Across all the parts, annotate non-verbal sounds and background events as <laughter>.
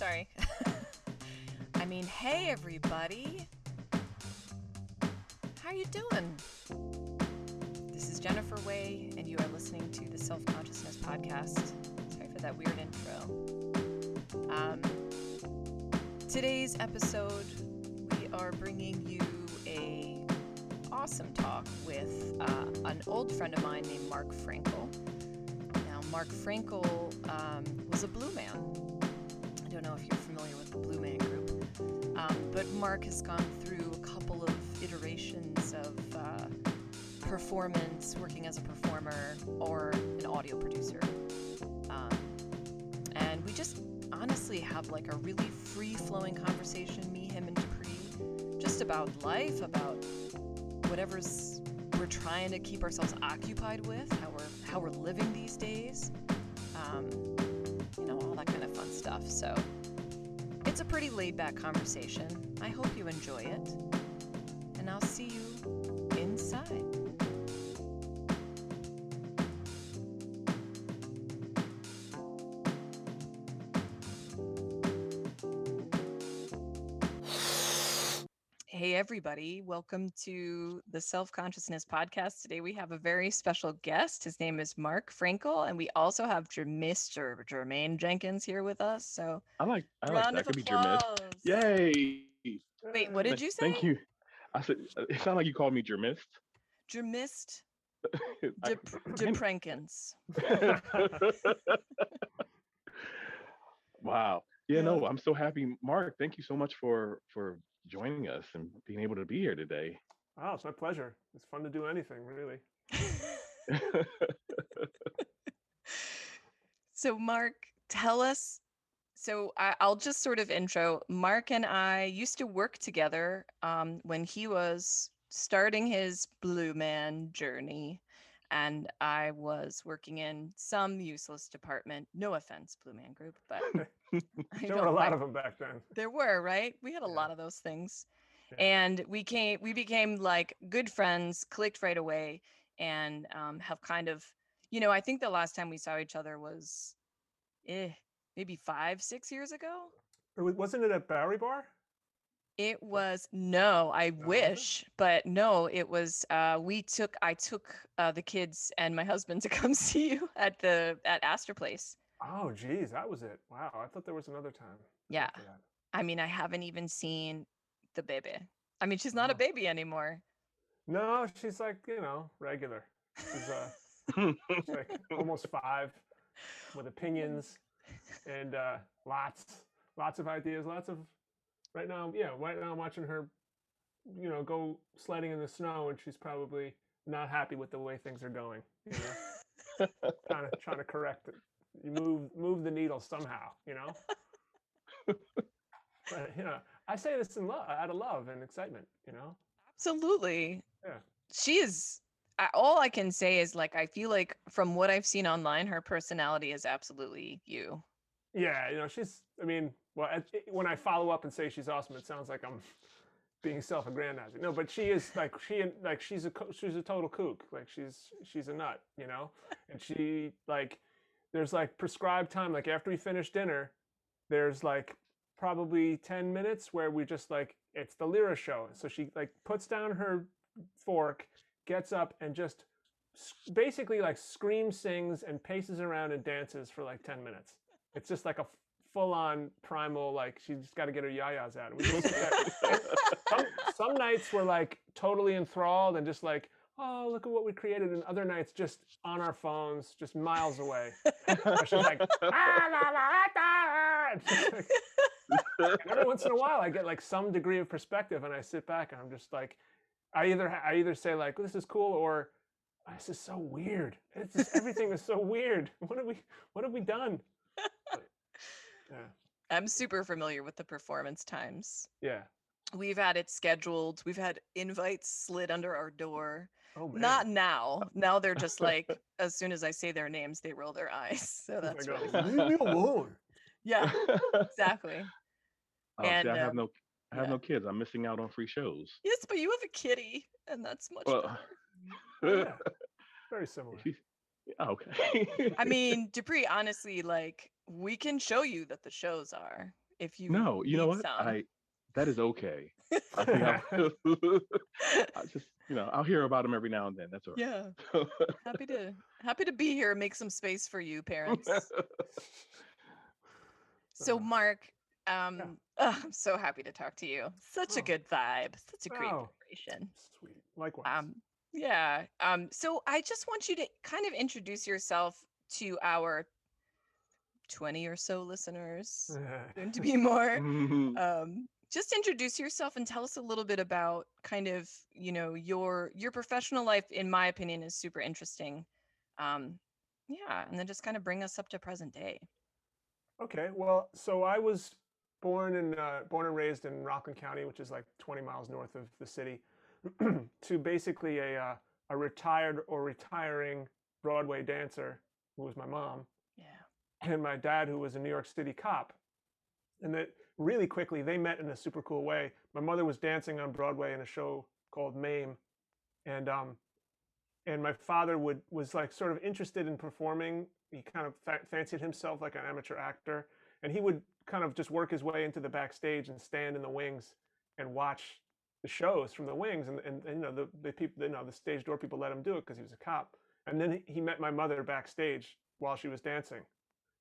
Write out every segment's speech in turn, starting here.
sorry. <laughs> I mean, hey everybody. How are you doing? This is Jennifer Way, and you are listening to the Self Consciousness Podcast. Sorry for that weird intro. Um, today's episode, we are bringing you a awesome talk with uh, an old friend of mine named Mark Frankel. Now, Mark Frankel um, was a blue man. Don't know if you're familiar with the Blue Man Group, um, but Mark has gone through a couple of iterations of uh, performance, working as a performer or an audio producer. Um, and we just honestly have like a really free flowing conversation, me, him, and Dupree, just about life, about whatever's we're trying to keep ourselves occupied with, how we're how we're living these days. Um, you know, all that kind of fun stuff. So it's a pretty laid back conversation. I hope you enjoy it. And I'll see you everybody. Welcome to the Self Consciousness Podcast. Today we have a very special guest. His name is Mark Frankel, and we also have Mr. Germaine Jenkins here with us. So, I like I like that. Could be applause. Yay! Wait, what did you say? Thank you. I said uh, it sounded like you called me Jermist. Jermist <laughs> <laughs> Deprankins. <laughs> wow. Yeah, no, I'm so happy. Mark, thank you so much for for joining us and being able to be here today. Oh, it's my pleasure. It's fun to do anything, really. <laughs> So, Mark, tell us. So, I, I'll just sort of intro. Mark and I used to work together um, when he was starting his Blue Man journey, and I was working in some useless department. No offense, Blue Man Group, but I <laughs> <laughs> There were a lot like- of them back then. There were right. We had a Yeah. lot of those things, Yeah. and we came. We became like good friends, clicked right away, and um, have kind of, you know, I think the last time we saw each other was, eh, maybe five, six years ago. Or Wasn't it at Bowery Bar? It was no, I Oh, wish, but no, it was. Uh, we took, I took uh, the kids and my husband <laughs> to come see you at the at Astor Place. Oh, geez, that was it. Wow, I thought there was another time. Yeah, that. I mean, I haven't even seen the baby. I mean, she's not a baby anymore. No, she's like you know regular. She's uh, she's like almost <laughs> five, with opinions, and uh, lots, lots of ideas, lots of. Right now, yeah, right now I'm watching her, you know, go sledding in the snow, and she's probably not happy with the way things are going. You know, trying to trying to correct it. You move move the needle somehow, you know. <laughs> but you know, I say this in love, out of love and excitement. You know. Absolutely. Yeah. She is. I, all I can say is like I feel like from what I've seen online, her personality is absolutely you. Yeah, you know, she's. I mean, well, when I follow up and say she's awesome, it sounds like I'm being self-aggrandizing. No, but she is like she like she's a she's a total kook. Like she's she's a nut, you know. And she like there's like prescribed time. Like after we finish dinner, there's like probably ten minutes where we just like it's the Lyra show. So she like puts down her fork, gets up, and just basically like screams, sings, and paces around and dances for like ten minutes. It's just like a full-on primal like she's just got to get her yayas out. And we just sit there. some, some nights we're like totally enthralled and just like, oh, look at what we created. And other nights just on our phones, just miles away. <laughs> She's like, "Ah, la, la, la, da," <laughs> and just like- every once in a while, I get like some degree of perspective, and I sit back and I'm just like, I either I either say like, this is cool, or this is so weird. It's just, everything is so weird. What have we What have we done? <laughs> Yeah, I'm super familiar with the performance times. yeah. We've had it scheduled. We've had invites slid under our door. Oh man. Not now. <laughs> Now they're just like, as soon as I say their names, they roll their <laughs> eyes. So that's They go, really fun. Leave me alone. Yeah, <laughs> exactly. Oh, see, And, I have um, no I have yeah. no kids. I'm missing out on free shows. Yes, but you have a kitty, and that's much Well, better. Oh, yeah. Very similar. she's- yeah, okay. I mean, Dupree, honestly, like we can show you that the shows are. if you No, you know what? some. I that is okay. I think I'll, <laughs> <laughs> I just you know I'll hear about them every now and then. That's all right. yeah, <laughs> happy to happy to be here. and Make some space for you, parents. So, Mark, um, ugh, I'm so happy to talk to you. Such a Oh. good vibe. Such a great Oh. vibration. Sweet. Likewise. Um, yeah. Um, so I just want you to kind of introduce yourself to our 20 or so listeners, soon to be more. Mhm. Um, just introduce yourself and tell us a little bit about kind of, you know, your your professional life. In my opinion, is super interesting. Um, yeah, and then just kind of bring us up to present day. Okay, well, so I was born and uh, born and raised in Rockland County, which is like 20 miles north of the city, <clears throat> to basically a uh, a retired or retiring Broadway dancer who was my mom, Yeah. and my dad who was a New York City cop. And that really quickly they met in a super cool way. My mother was dancing on Broadway in a show called Mame, and um, and my father would was like sort of interested in performing. He kind of fa- fancied himself like an amateur actor, and he would kind of just work his way into the backstage and stand in the wings and watch the shows from the wings. And and, and you know the the people, you know the stage door people let him do it because he was a cop. And then he- met my mother backstage while she was dancing,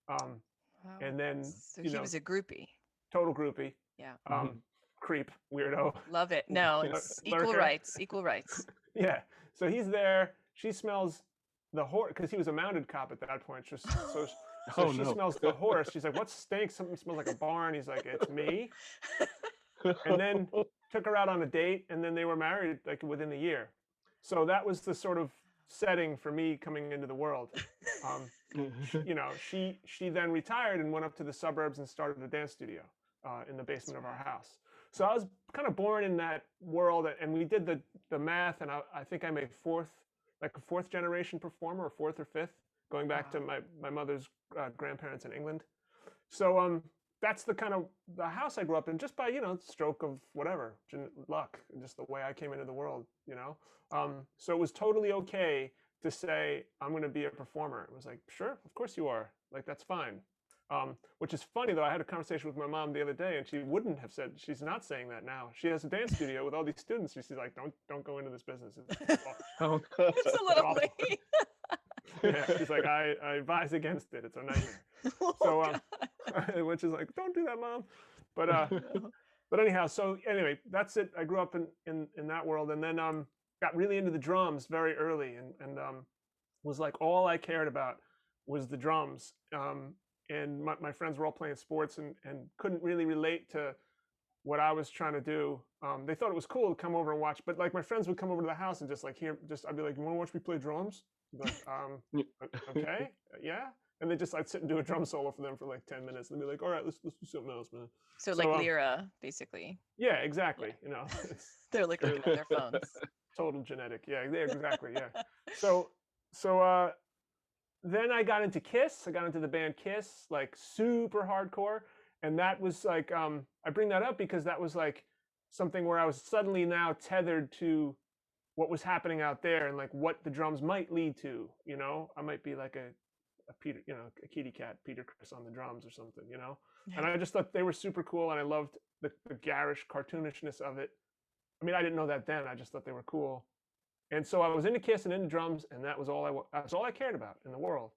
um, Wow. and then so you he know was a groupie. Total groupie, Yeah. um, creep, weirdo. Love it. <laughs> No, Lur- it's equal rights. Equal rights. <laughs> Yeah. So he's there. She smells the horse because he was a mounted cop at that point. Just so, <laughs> so Oh, she no. smells the horse. She's like, "What stinks? Something smells like a barn." He's like, "It's me." And then took her out on a date, and then they were married like within a year. So that was the sort of setting for me coming into the world. Um, you know, she she then retired and went up to the suburbs and started a dance studio uh, in the basement of our house. So I was kind of born in that world, and we did the the math, and I, I think I'm a fourth, like a fourth generation performer, or fourth or fifth, going back to my my mother's uh, grandparents in England. So um, that's the kind of the house I grew up in, just by you know stroke of whatever gen- luck, just the way I came into the world, you know. Um, so it was totally okay to say I'm going to be a performer. It was like, sure, of course you are. Like that's fine. Um, which is funny though. I had a conversation with my mom the other day, and she wouldn't have said. She's not saying that now. She has a dance studio with all these students. She's like, don't don't go into this business. It's <laughs> awful." <laughs> It's a little late. <laughs> yeah, she's like, I, I advise against it. It's a nightmare. Oh, So, um, which is like, don't do that, mom. But uh, but anyhow, so anyway, that's it. I grew up in in in that world, and then um got really into the drums very early, and and um was like all I cared about was the drums. Um, and my, my friends were all playing sports and and couldn't really relate to what I was trying to do. Um, they thought it was cool to come over and watch, but like my friends would come over to the house and just like hear, just I'd be like, "You want to watch me play drums?" Like, um, <laughs> okay, yeah. And they just I'd sit and do a drum solo for them for like ten minutes, and they'd be like, "All right, let's let's do something else, man." so so, like um, Lyra, basically. Yeah, exactly. You know, <laughs> They're like looking at their phones. <laughs> total genetic. Yeah, yeah, exactly. Yeah. <laughs> So so uh then I got into Kiss. I got into the band Kiss, like super hardcore. And that was like um I bring that up because that was like something where I was suddenly now tethered to what was happening out there and like what the drums might lead to, you know? I might be like a a Peter, you know, a kitty cat, Peter Criss on the drums or something, you know? And <laughs> I just thought they were super cool and I loved the, the garish cartoonishness of it. I mean, I didn't know that then. I just thought they were cool. And so I was into Kiss and into drums, and that was all I wa- that's all I cared about in the world.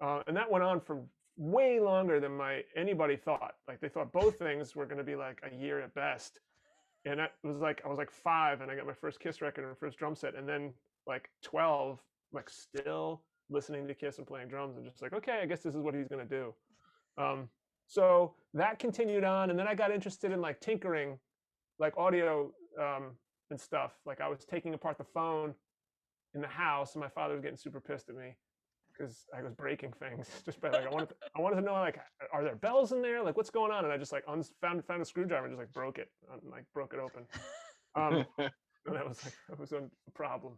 Uh, and that went on for way longer than my anybody thought. Like they thought both things were going to be like a year at best. And that was like I was like five, and I got my first Kiss record and first drum set, and then like twelve, like still listening to Kiss and playing drums, and just like, okay, I guess this is what he's going to do. Um, so that continued on, and then I got interested in like tinkering, like audio um, and stuff. Like I was taking apart the phone in the house, and my father was getting super pissed at me because I was breaking things. <laughs> Just by like I wanted, to, I wanted to know like, are there bells in there? Like what's going on? And I just like uns found found a screwdriver and just like broke it, and, like broke it open. Um, <laughs> and that was like that was a problem.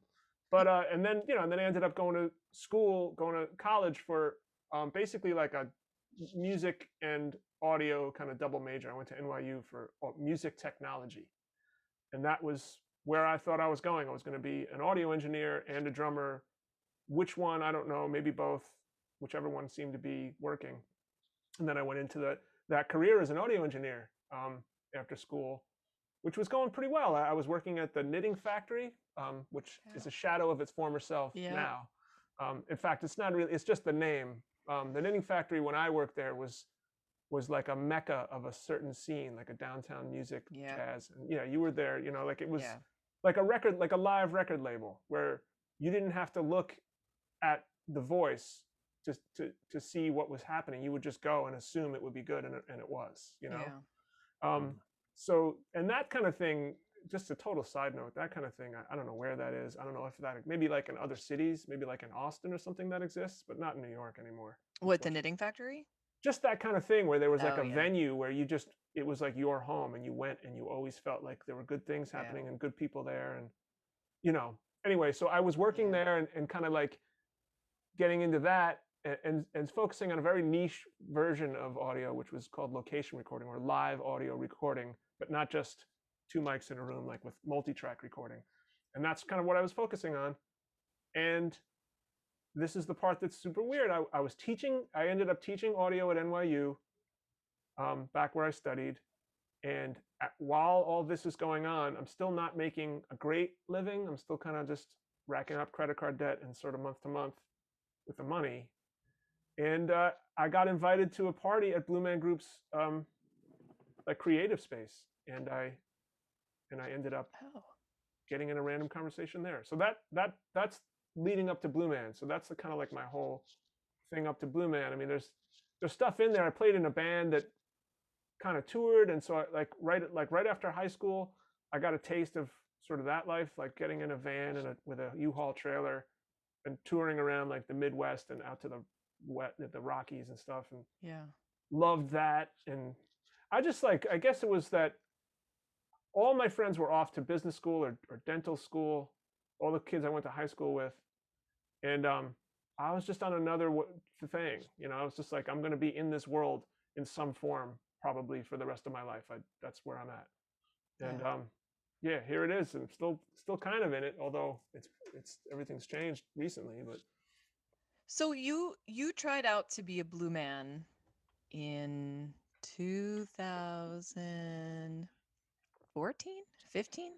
But uh, and then you know, and then I ended up going to school, going to college for um, basically like a music and audio kind of double major. I went to NYU for uh, music technology, and that was where I thought I was going. I was going to be an audio engineer and a drummer. Which one? I don't know. Maybe both. Whichever one seemed to be working. And then I went into the that career as an audio engineer um, after school, which was going pretty well. I, I was working at the Knitting Factory, um, which is a shadow of its former self Yeah. now. Um, in fact, it's not really; it's just the name. Um, the Knitting Factory, when I worked there, was was like a mecca of a certain scene, like a downtown music Yeah. jazz. And, you know, you were there. You know, like it was Yeah. like a record, like a live record label, where you didn't have to look at the voice just to to see what was happening. You would just go and assume it would be good, and it, and it was. You know. Yeah. Um, so, and that kind of thing, just a total side note, that kind of thing, I, I don't know where that is. I don't know if that, maybe like in other cities, maybe like in Austin or something that exists, but not in New York anymore. What the knitting factory? Just that kind of thing where there was like Oh, a yeah. venue where you just, it was like your home and you went and you always felt like there were good things Yeah. happening and good people there. And, you know, anyway, so I was working Yeah. there and, and kind of like getting into that and, and, and focusing on a very niche version of audio, which was called location recording or live audio recording, but not just two mics in a room, like with multi-track recording. And that's kind of what I was focusing on. And this is the part that's super weird. I, I was teaching, I ended up teaching audio at NYU um, back where I studied. And at, while all this is going on, I'm still not making a great living. I'm still kind of just racking up credit card debt and sort of month to month with the money. And uh, I got invited to a party at Blue Man Group's um, like creative space, and I and I ended up Oh. getting in a random conversation there. So that that that's leading up to Blue Man. So that's the kind of like my whole thing up to Blue Man. I mean, there's there's stuff in there. I played in a band that kind of toured, and so I, like right like right after high school, I got a taste of sort of that life, like getting in a van and a, with a U-Haul trailer and touring around like the Midwest and out to the wet the Rockies and stuff, and Yeah. loved that and i just like i guess it was that all my friends were off to business school or, or dental school all the kids i went to high school with and um i was just on another thing you know i was just like i'm going to be in this world in some form probably for the rest of my life I, that's where i'm at and Yeah. um yeah here it is i'm still still kind of in it although it's it's everything's changed recently but So you you tried out to be a blue man in 2014, 15?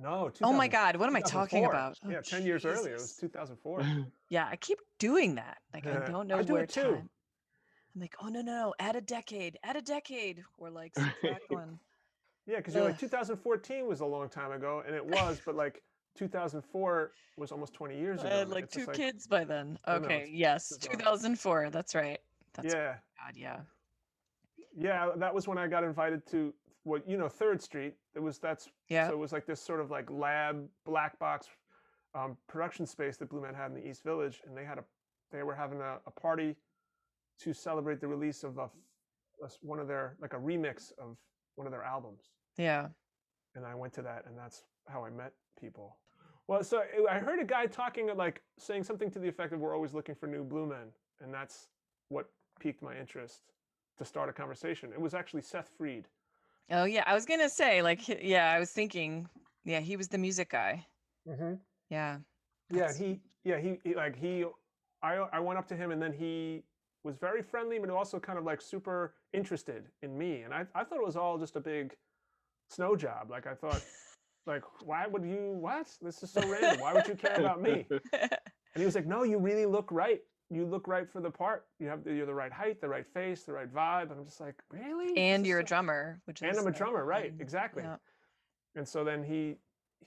No Oh my god, what am I talking about? Oh, yeah 10 years earlier it was 2004 <laughs> Yeah, I keep doing that. Like I <laughs> don't I know do where time. I'm like, oh no, no, no, add a decade, add a decade, or like subtract <laughs> one. Yeah, because you're like 2014 was a long time ago, and it was, but like 2004 was almost 20 years ago. I had like it's two just kids by then. I know, Okay, it's yes, bizarre. 2004. That's right. That's yeah, God, yeah. yeah, that was when I got invited to what you know Third Street. It was that's Yeah. so it was like this sort of like lab black box um, production space that Blue Man had in the East Village, and they had a they were having a, a party to celebrate the release of a, a one of their like a remix of one of their albums. Yeah. and I went to that, and that's how I met people. Well, so I- I heard a guy talking uh, like saying something to the effect of "We're always looking for new blue men," and that's what piqued my interest to start a conversation. It was actually Seth Freed. Oh yeah, I was gonna say like yeah, I was thinking yeah, he was the music guy. Mm-hmm. Yeah. Yeah, he, yeah, he, he, like he, I, I went up to him, and then he was very friendly, but also kind of like super interested in me, and I, I thought it was all just a big snow job. Like I thought, like why would you? What? This is so random. Why would you care about me? <laughs> And he was like, "No, you really look right. You look right for the part. You have the, you're the right height, the right face, the right vibe." And I'm just like, "Really?" And you're a drummer, which is And I'm a drummer, right? fun. Exactly. Yeah. And so then he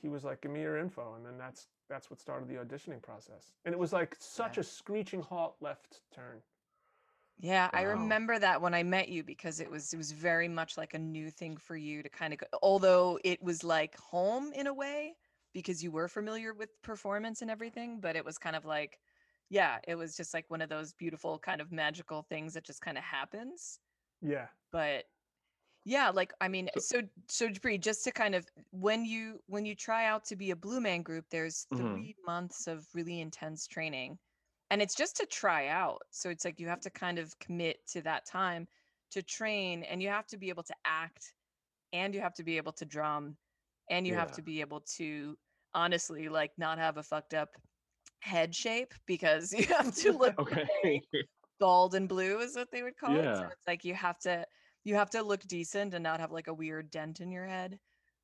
he was like, "Give me your info," and then that's that's what started the auditioning process. And it was like such Yeah. a screeching halt left turn. Yeah, I remember that when I met you because it was it was very much like a new thing for you to kind of go, although it was like home in a way because you were familiar with performance and everything, but it was kind of like yeah, it was just like one of those beautiful kind of magical things that just kind of happens. Yeah. But yeah, like I mean, so so Dupree, just to kind of when you when you try out to be a Blue Man group, there's Mhm. three months of really intense training, and it's just to try out. So it's like you have to kind of commit to that time to train, and you have to be able to act, and you have to be able to drum, and you have to be able to honestly like not have a fucked up head shape because <laughs> you have to look <laughs> Okay. bald and blue is what they would call it. So Yeah. it's like you have to you have to look decent and not have like a weird dent in your head.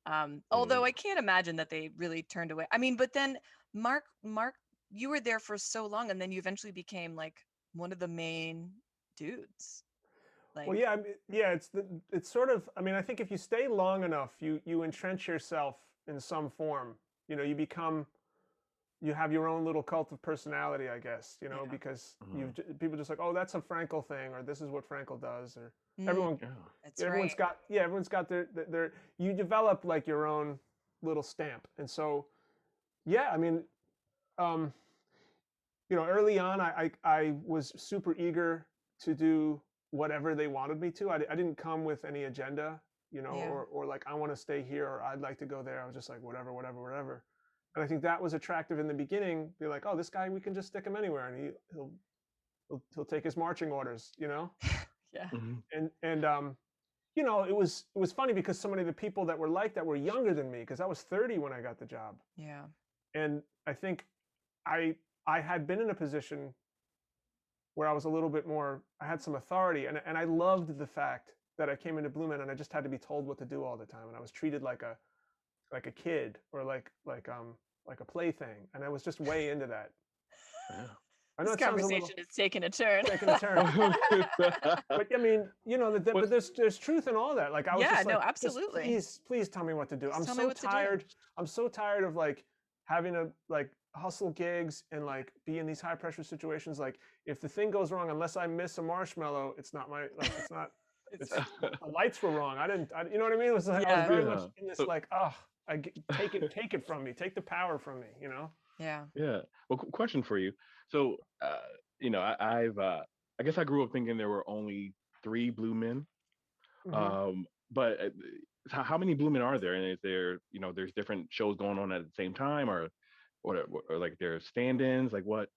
Um, although Mm. I can't imagine that they really turned away. I mean, but then Mark, Mark, you were there for so long, and then you eventually became like one of the main dudes. Like, Well, yeah, I mean, yeah. It's the, it's sort of. I mean, I think if you stay long enough, you you entrench yourself in some form. You know, you become, you have your own little cult of personality, I guess. You know, Yeah. because Mhm. you've people just like, oh, that's a Frankel thing, or this is what Frankel does, or mm, everyone Yeah. that's everyone's right. got yeah everyone's got their, their their you develop like your own little stamp and so yeah i mean um you know early on i i, I was super eager to do whatever they wanted me to i, I didn't come with any agenda you know Yeah. or, or like i want to stay here or i'd like to go there i was just like whatever whatever whatever and i think that was attractive in the beginning be like oh this guy we can just stick him anywhere and he he'll he'll, he'll take his marching orders you know <laughs> Yeah. Mhm. and and um you know it was it was funny because so many of the people that were like that were younger than me because i was 30 when i got the job Yeah. and i think i i had been in a position where i was a little bit more i had some authority and, and i loved the fact that i came into blue man and i just had to be told what to do all the time and i was treated like a like a kid or like like um like a plaything and i was just way into that Yeah. i know This it sounds a conversation little is taking a turn. taking a turn <laughs> but I mean, you know, that, that- What- but there's there's truth in all that. Like I was Yeah, just no, like, "Just absolutely. please, please tell me what to do. Just I'm so what to do." tired. I'm so tired of like having to like hustle gigs and like be in these high pressure situations. Like if the thing goes wrong, unless I miss a marshmallow, it's not my like it's not. <laughs> It's- It's the lights were wrong. I didn't. I, you know what I mean? It was like I was very Yeah. much in this So- like, oh, I take it, take it from me, take the power from me. You know? yeah. Yeah. Well, qu- question for you. So, uh, you know, I, I've, uh, I guess I grew up thinking there were only three blue men. Mhm. Um, but uh, how, how many blue men are there? And is there, you know, there's different shows going on at the same time, or, or, or like there's stand-ins? Like what,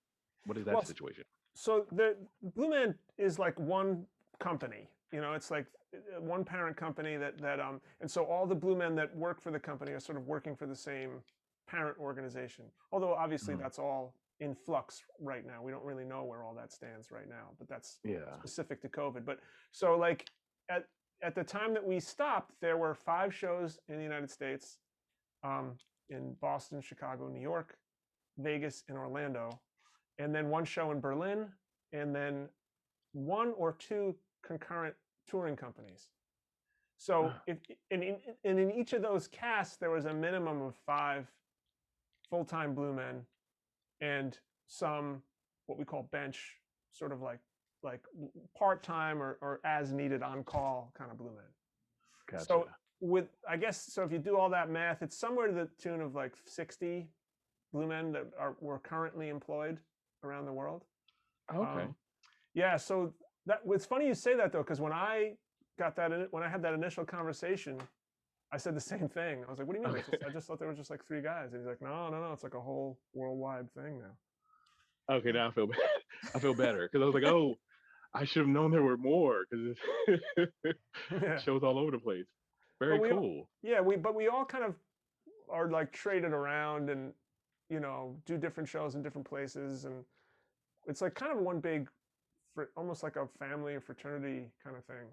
what is that Well, situation? so the Blue Man is like one company. You know, it's like uh, one parent company that that um, and so all the Blue Men that work for the company are sort of working for the same parent organization. Although obviously Mhm. that's all in flux right now. We don't really know where all that stands right now, but that's Yeah. specific to COVID. But so like at at the time that we stopped, there were five shows in the United States, um, in Boston, Chicago, New York, Vegas, and Orlando, and then one show in Berlin, and then one or two concurrent touring companies. So Ah. if and in, and in each of those casts, there was a minimum of five full-time blue men and some what we call bench sort of like like part-time or, or as needed on call kind of blue men Gotcha. so with i guess so if you do all that math it's somewhere to the tune of like 60 blue men that are were currently employed around the world okay. um, yeah so that it's funny you say that though because when i got that in, when i had that initial conversation i said the same thing i was like what do you mean i just thought there were just like three guys and he's like no no no it's like a whole worldwide thing now okay. Now I feel, I feel better because I was like, oh, I should have known there were more because <laughs> Yeah. shows all over the place. Very we cool. Yeah, we but we all kind of are like traded around and you know do different shows in different places and it's like kind of one big, fr- almost like a family fraternity kind of thing.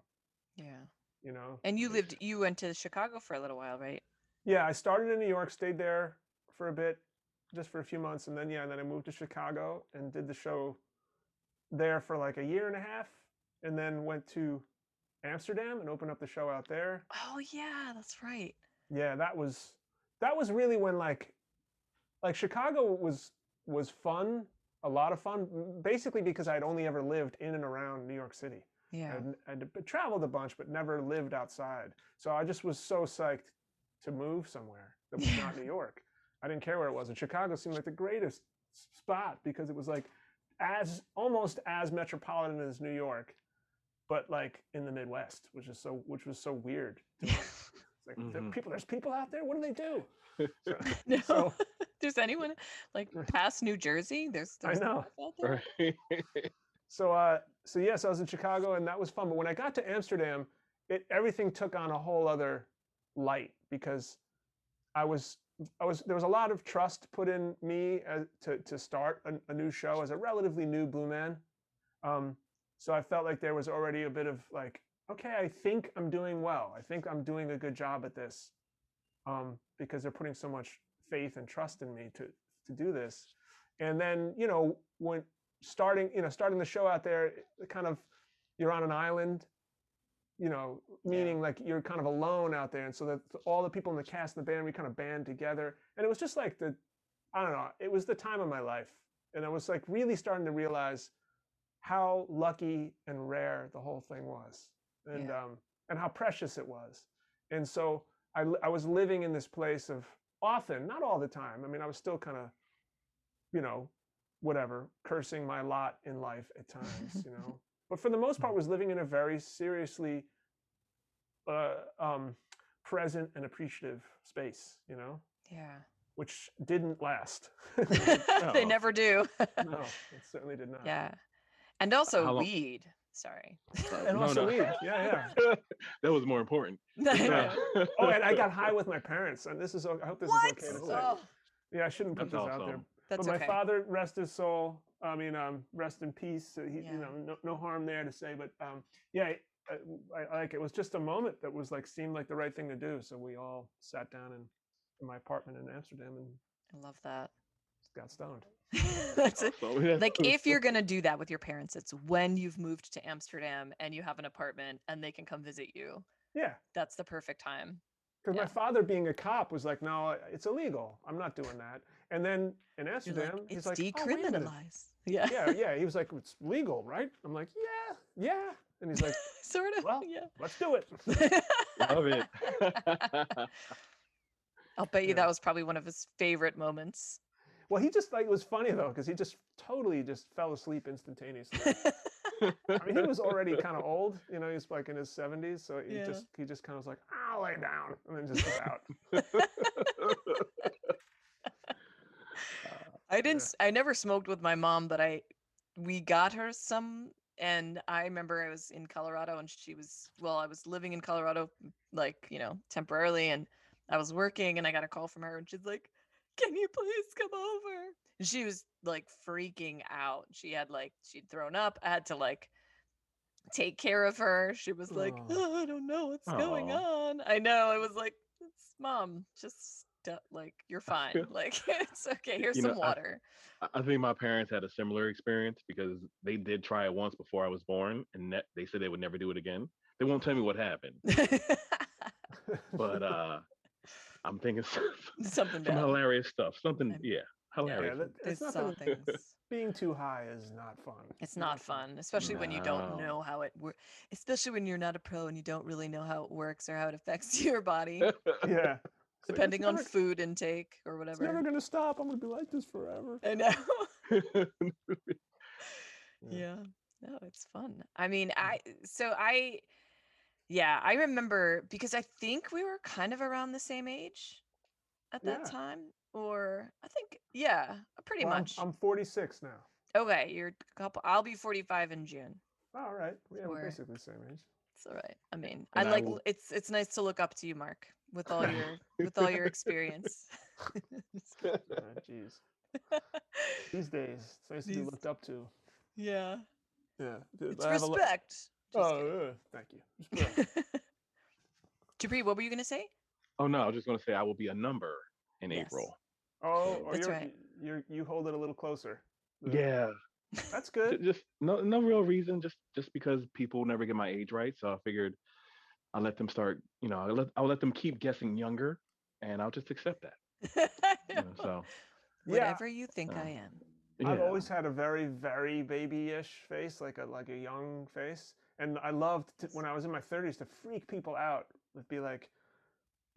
Yeah. You know. And you lived, you went to Chicago for a little while, right? Yeah, I started in New York, stayed there for a bit, just for a few months, and then yeah, and then I moved to Chicago and did the show there for like a year and a half, and then went to Amsterdam and opened up the show out there. Oh yeah, that's right. yeah that was that was really when like like chicago was was fun a lot of fun basically because i'd only ever lived in and around new york city Yeah. I'd, I'd traveled a bunch but never lived outside so i just was so psyched to move somewhere that was not <laughs> new york i didn't care where it was and chicago seemed like the greatest spot because it was like as almost as metropolitan as new york but like in the midwest which is so which was so weird to me. <laughs> It's like there are Mhm. people. There's people out there. What do they do? <laughs> So, no. so There's anyone like <laughs> past New Jersey? There's, I know. there? Right. <laughs> so uh, so yes, I was in Chicago and that was fun. But when I got to Amsterdam, it everything took on a whole other light because I was I was there was a lot of trust put in me as, to to start a, a new show as a relatively new blue man. Um, So I felt like there was already a bit of like, okay, I think I'm doing well. I think I'm doing a good job at this, um, because they're putting so much faith and trust in me to to do this. And then you know when starting you know starting the show out there, kind of you're on an island you know, meaning like you're kind of alone out there. And so that all the people in the cast and the band, we kind of band together. And it was just like the, I don't know, it was the time of my life. And I was like really starting to realize how lucky and rare the whole thing was and, Yeah. um, and how precious it was. And so I, I was living in this place of often, not all the time. I mean, I was still kind of, you know, whatever, cursing my lot in life at <laughs> times, you know. But for the most part, was living in a very seriously uh, um, present and appreciative space, you know, Yeah. which didn't last. <laughs> <laughs> they never do. no, it certainly did not. yeah. And also How long- weed. Sorry. <laughs> And No, also no. weed. <laughs> Yeah, <laughs> that was more important. Yeah. Oh, and I got high with my parents, and this is. I hope this what? is okay to say. Oh, Yeah, I shouldn't put That's this out there. awesome. that's but my okay. father, rest his soul. I mean, um, rest in peace. He, Yeah. you know, no, no harm there to say. But um, yeah, I, I, I like it was just a moment that was like seemed like the right thing to do. So we all sat down in, in my apartment in Amsterdam and I love that. Got stoned. <laughs> that's it. Like if you're gonna do that with your parents, it's when you've moved to Amsterdam and you have an apartment and they can come visit you. Yeah, That's the perfect time. because Yeah. my father, being a cop, was like, "No, it's illegal. I'm not doing that." And then in Amsterdam, like, he's it's like, "Oh, wait decriminalized. <laughs> yeah. yeah, yeah. He was like, "It's legal, right?" I'm like, "Yeah, yeah." And he's like, <laughs> sort of. Well, yeah. "Let's do it." Love it. I'll bet you Yeah. that was probably one of his favorite moments. Well, he just like it was funny though because he just totally just fell asleep instantaneously. I mean, he was already kind of old, you know. He's like in his seventies, so he Yeah. just he just kind of was like, "I'll lay down," and then just out. <laughs> I didn't. I never smoked with my mom, but I we got her some, and I remember I was in Colorado, and she was well. I was living in Colorado, like you know, temporarily, and I was working, and I got a call from her, and she's like, "Can you please come over?" And she was like freaking out. She had like she'd thrown up. I had to like take care of her. She was like, "Oh, I don't know what's going on. I know. I was like, it's mom, just like you're fine. <laughs> Like it's okay. Here's You some know, I- water. I- I think my parents had a similar experience because they did try it once before I was born, and they said they would never do it again. They won't tell me what happened, <laughs> but uh, I'm thinking <laughs> some, Something some hilarious stuff. Something, I'm- yeah, yeah, hilarious. that, it's saw nothing. things. Being too high is not fun. It's not fun, especially when you don't know how it works. Especially when you're not a pro and you don't really know how it works or how it affects <laughs> your body, <laughs> Yeah. It's like, "It's depending on never- food intake or whatever. It's whatever. never gonna stop. I'm gonna be like this forever. I know. Yeah. yeah no it's fun i mean i so i yeah i remember because i think we were kind of around the same age at that Yeah. time or i think yeah pretty Well, I'm- much I'm, 46 now. okay you're a couple i'll be 45 in june All right. Yeah, we're basically the same age. it's all right i mean i And I like will- it's it's nice to look up to you mark with all your with all your experience Ah, <laughs> <laughs> Jeez. <laughs> These days, it's nice to be looked up to. yeah Yeah. dude, it's I have a lo- respect Oh, kidding. uh, thank you. Respect. <laughs> Jabri, what were you gonna say oh no, I was just gonna say I will be a number in Yes. April. Oh, oh That's you're, right. you're you hold it a little closer. Yeah, That's good. just no no real reason just just because people never get my age right so i figured i'll let them start you know i'll let, I'll let them keep guessing younger and i'll just accept that you know, <laughs> so Yeah. whatever you think Uh, i am I've yeah. always had a very, very babyish face, like a like a young face, and I loved to, when I was in my 30s to freak people out. Would be like,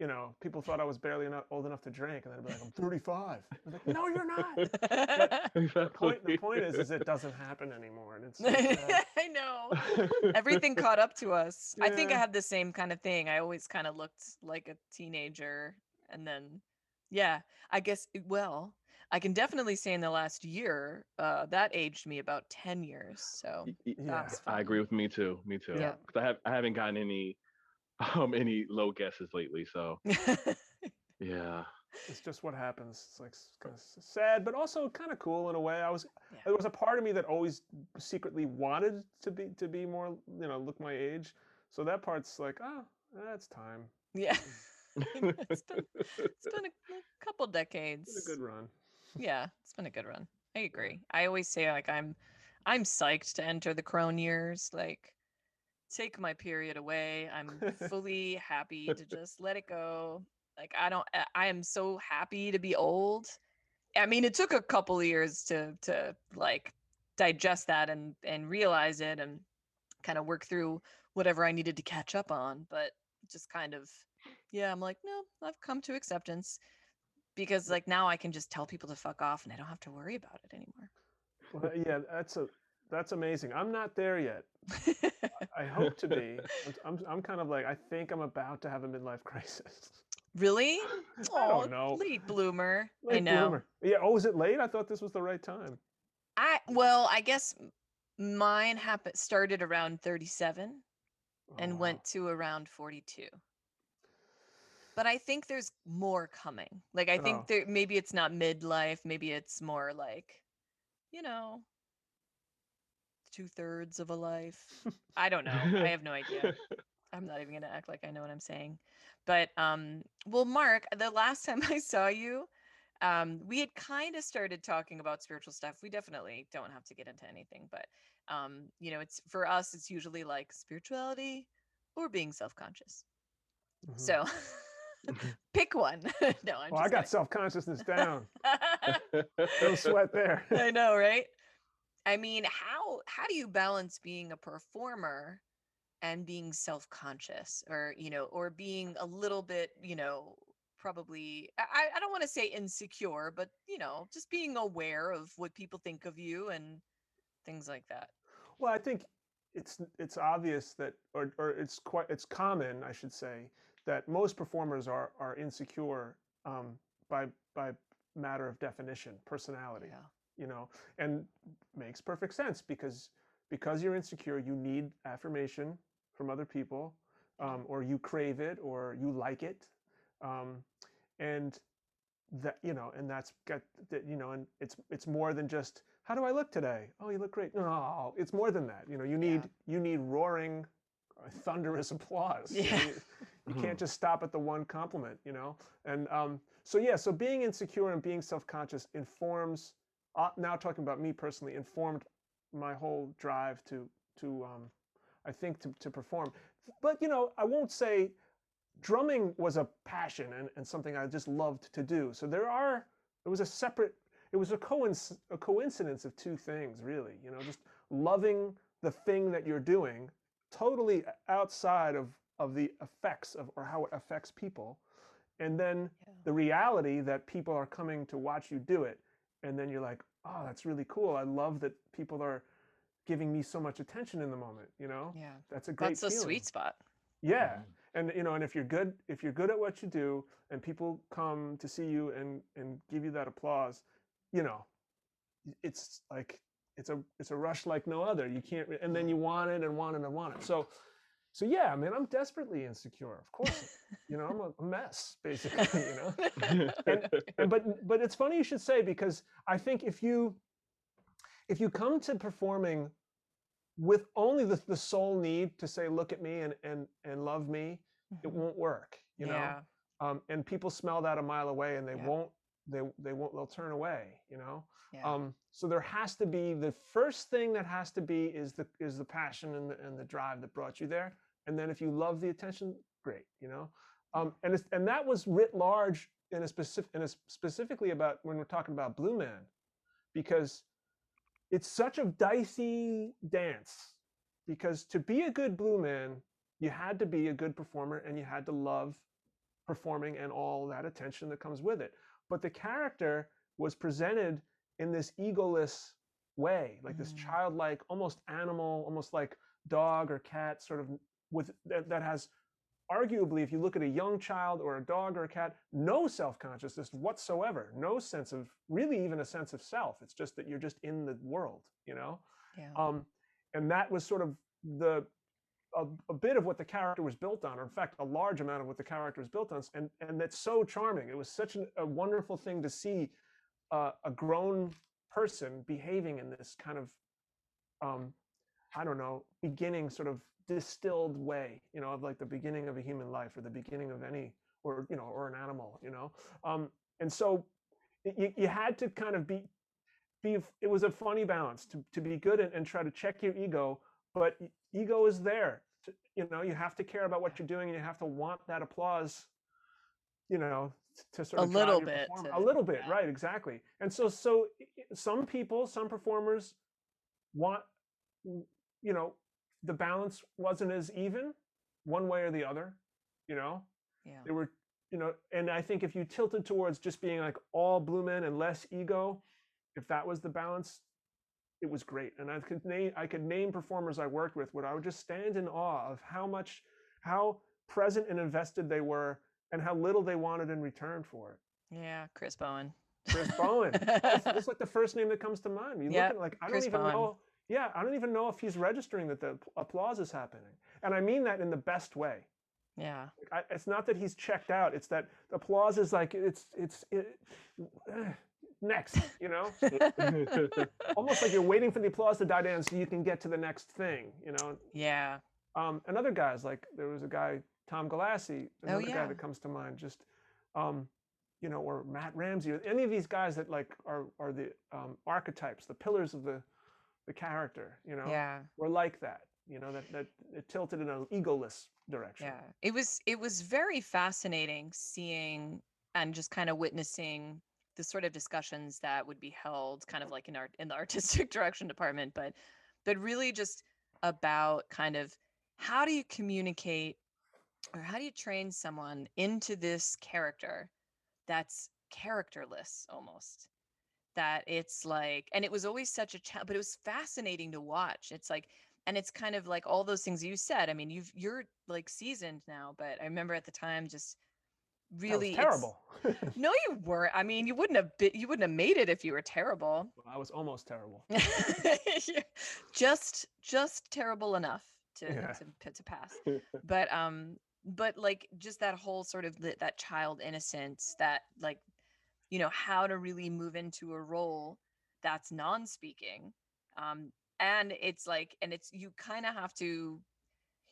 you know, people thought I was barely enough, old enough to drink, and then I'd be like, I'm 35. I'm like, no, you're not. <laughs> The point, the point is, is it doesn't happen anymore, and it's. <laughs> so sad. I know. Everything <laughs> caught up to us. I think I Yeah. had the same kind of thing. I always kind of looked like a teenager. And then, yeah, I guess, it- well, I can definitely say in the last year, uh, that aged me about 10 years. So Y- y- Yeah. that's i agree with me too me too Yeah. 'Cause i have i haven't gotten any <laughs> um any low guesses lately so <laughs> yeah it's just what happens. It's like kind of sad, but also kind of cool in a way. I was Yeah. there was a part of me that always secretly wanted to be to be more, you know, look my age. So that part's like, oh, that's time. Yeah. <laughs> it's been it's been a, a couple decades. It's been a good run. Yeah, it's been a good run. I agree. I always say like I'm I'm psyched to enter the crone years. Like take my period away. I'm fully happy to <laughs> just let it go. Like I don't I- I am so happy to be old. I mean, it took a couple years to to like digest that and and realize it and kind of work through whatever I needed to catch up on, but just kind of yeah, I'm like, no, I've come to acceptance because like now I can just tell people to fuck off and I don't have to worry about it anymore. Well, yeah, that's a that's amazing. I'm not there yet. <laughs> I hope to be. I'm, I'm, I'm kind of like I think I'm about to have a midlife <laughs> crisis. really? <laughs> Oh, late bloomer. I know. bloomer. Yeah. Oh, is it late? I thought this was the right time. I well, I guess mine happened started around 37 Oh, and went to around 42. But I think there's more coming. Like I think Oh. there maybe it's not midlife, maybe it's more like, you know, two thirds of a life. I don't know. I have no idea. <laughs> I'm not even gonna act like I know what I'm saying. But um, well, Mark, the last time I saw you, um, we had kind of started talking about spiritual stuff. We definitely don't have to get into anything, but um, you know, it's for us, it's usually like spirituality or being self-conscious. Mhm. So <laughs> Mm-hmm. <laughs> pick one. <laughs> no, I'm Well, I just got self consciousness down. <laughs> No sweat there. I know, right? I mean, how how do you balance being a performer and being self-conscious or, you know, or being a little bit, you know, probably I, I don't want to say insecure, but you know, just being aware of what people think of you and things like that. Well, I think it's it's obvious that, or or it's quite it's common, I should say, that most performers are are insecure um, by by matter of definition, personality. Yeah. You know, and makes perfect sense because because you're insecure, you need affirmation from other people, um, or you crave it, or you like it, um, and that you know, and that's got that you know, and it's it's more than just how do I look today? Oh, you look great. No, it's more than that. You know, you need you need roaring, uh, thunderous applause. <laughs> Yeah. You, you can't just stop at the one compliment. You know, and um, so yeah, so being insecure and being self-conscious informs. Uh, now talking about me personally, informed my whole drive to to um, I think to to perform. But you know, I won't say drumming was a passion and, and something I just loved to do. So there are it was a separate it was a, coinc- a coincidence of two things really you know just loving the thing that you're doing totally outside of of the effects of or how it affects people and then Yeah. the reality that people are coming to watch you do it and then you're like oh that's really cool i love that people are giving me so much attention in the moment you know Yeah. that's a great That's a feeling. sweet spot. Yeah. Mm-hmm. And you know, and if you're good, if you're good at what you do, and people come to see you and and give you that applause, you know, it's like it's a it's a rush like no other. You can't, and then you want it and want it and want it. So, so yeah, I mean, I'm desperately insecure. Of course, <laughs> you know, I'm a- mess basically. You know, <laughs> and but but it's funny you should say because I think if you if you come to performing with only the, the sole need to say look at me and and and love me it Mhm. won't work you know yeah. um, and people smell that a mile away and they Yeah. won't they they won't they'll turn away you know Yeah. um, so there has to be the first thing that has to be is the is the passion and the, and the drive that brought you there and then if you love the attention great you know um, and it's, and that was writ large in a specific in a specifically about when we're talking about blue man because it's such a dicey dance because to be a good blue man you had to be a good performer and you had to love performing and all that attention that comes with it but the character was presented in this egoless way like this Mm. childlike almost animal almost like dog or cat sort of with that, that has arguably if you look at a young child or a dog or a cat no self-consciousness whatsoever no sense of really even a sense of self it's just that you're just in the world you know yeah. um, and that was sort of the a, a bit of what the character was built on, or in fact, a large amount of what the character was built on, and and that's so charming. It was such an, a wonderful thing to see uh, a grown person behaving in this kind of, um, I don't know, beginning sort of distilled way, you know, of like the beginning of a human life or the beginning of any, or you know, or an animal, you know, um, and so you, you had to kind of be be it was a funny balance to, to be good and, and try to check your ego but ego is there to, you know you have to care about what you're doing and you have to want that applause you know to sort of a little bit to- a little bit yeah. right exactly and so so some people some performers want you know the balance wasn't as even one way or the other you know? Yeah. They were you know and i think if you tilted towards just being like all blue men and less ego if that was the balance it was great. And i could name i could name performers i worked with where i would just stand in awe of how much how present and invested they were and how little they wanted in return for it. Yeah chris bowen. Chris bowen. <laughs> That's, that's like the first name that comes to mind. You Yeah, look at like i Chris don't even Bowen. know yeah i don't even know if he's registering that the applause is happening and i mean that in the best way yeah I, it's not that he's checked out. It's that the applause is like it's it's it, <sighs> next. You know, <laughs> almost like you're waiting for the applause to die down so you can get to the next thing. You know, yeah um, and other guys like there was a guy Tom Galassi, another Oh, yeah. guy that comes to mind. Just um, you know, or Matt Ramsey, or any of these guys that like are are the um, archetypes, the pillars of the the character. You know, yeah were like that. You know, that that it tilted in an egoless direction. Yeah, it was it was very fascinating seeing and just kind of witnessing the sort of discussions that would be held kind of like in art in the <laughs> artistic direction department, but but really just about kind of how do you communicate or how do you train someone into this character that's characterless almost that it's like and it was always such a challenge but it was fascinating to watch it's like and it's kind of like all those things you said i mean you've you're like seasoned now but i remember at the time just really terrible. no you weren't i mean you wouldn't have been, you wouldn't have made it if you were terrible Well, I was almost terrible. <laughs> Just just terrible enough to Yeah. to, to pass <laughs> but um but like just that whole sort of the, that child innocence that like you know how to really move into a role that's non-speaking um and it's like and it's you kind of have to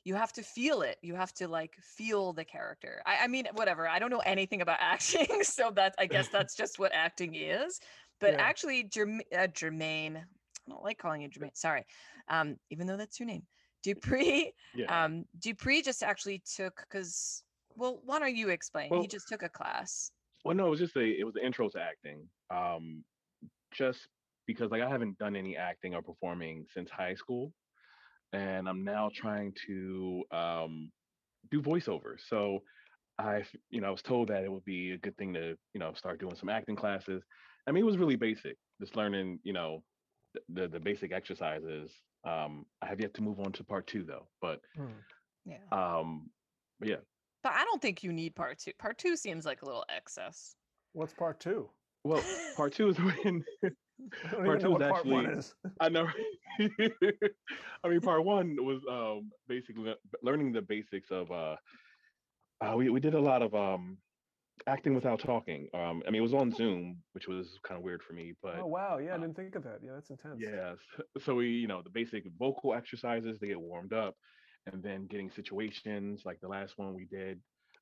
you have to feel it. You have to like feel the character. I, I mean whatever. I don't know anything about <laughs> acting so that's i guess <laughs> that's just what acting is. But Yeah. actually Jerm- uh, Germaine i don't like calling you Germaine sorry um even though that's your name <laughs> dupree yeah. um dupree just actually took because well why don't you explain? Well- he just took a class Well, no, it was just a it was the intro to acting. Um, just because like I haven't done any acting or performing since high school, and I'm now trying to um, do voiceover. So I, you know, I was told that it would be a good thing to you know start doing some acting classes. I mean, it was really basic, just learning you know the the, the basic exercises. Um, I have yet to move on to part two though, but Hmm. yeah um, but yeah. But i don't think you need part two part two seems like a little excess What's part two? Well, part two is when <laughs> Part two what is part one actually- is. <laughs> I know. <laughs> I mean, part one was um, basically learning the basics of. Uh, uh, we we did a lot of um, acting without talking. Um, I mean, it was on Zoom, which was kind of weird for me, but Oh wow, yeah, I uh, didn't think of that. Yeah, that's intense. yeah. s- So we, you know, the basic vocal exercises to get warmed up, and then getting situations like the last one we did.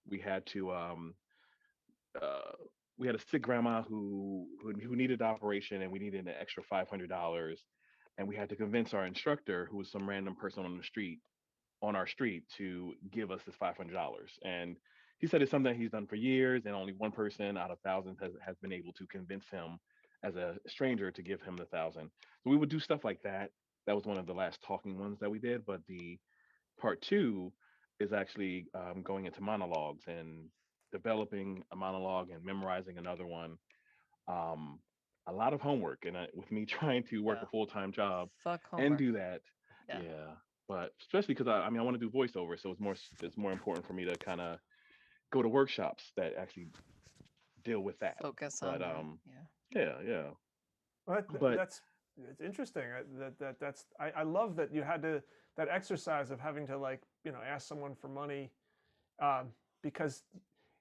We had to um, uh, we had a sick grandma who, who who needed operation, and we needed an extra five hundred dollars, and we had to convince our instructor, who was some random person on the street, on our street, to give us this five hundred dollars. And he said it's something he's done for years, and only one person out of thousands has has been able to convince him, as a stranger, to give him the thousand. So we would do stuff like that. That was one of the last talking ones that we did. But the part two is actually um, going into monologues and developing a monologue and memorizing another one. Um, a lot of homework, and uh, with me <laughs> trying to work Yeah. a full time job and do that, Yeah. yeah. But especially because I, I mean, I want to do voiceover, so it's more it's more important for me to kind of go to workshops that actually deal with that. focus but, on that, um, yeah Yeah, yeah. Well, that- But- that's it's interesting that that that's I, I love that you had to that exercise of having to like you know ask someone for money um, because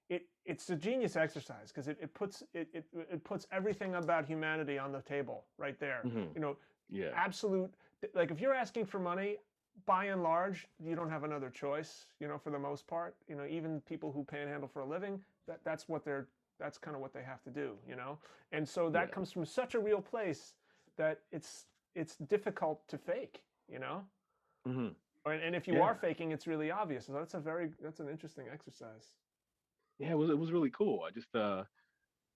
it it's a genius exercise because it, it puts it, it it puts everything about humanity on the table right there Mhm. you know Yeah. absolute like if you're asking for money by and large you don't have another choice you know for the most part you know even people who panhandle for a living that that's what they're that's kind of what they have to do you know and so that Yeah. comes from such a real place that it's it's difficult to fake you know hmm and, and if you Yeah. are faking it's really obvious so that's a very that's an interesting exercise Yeah, it was it was really cool. I just uh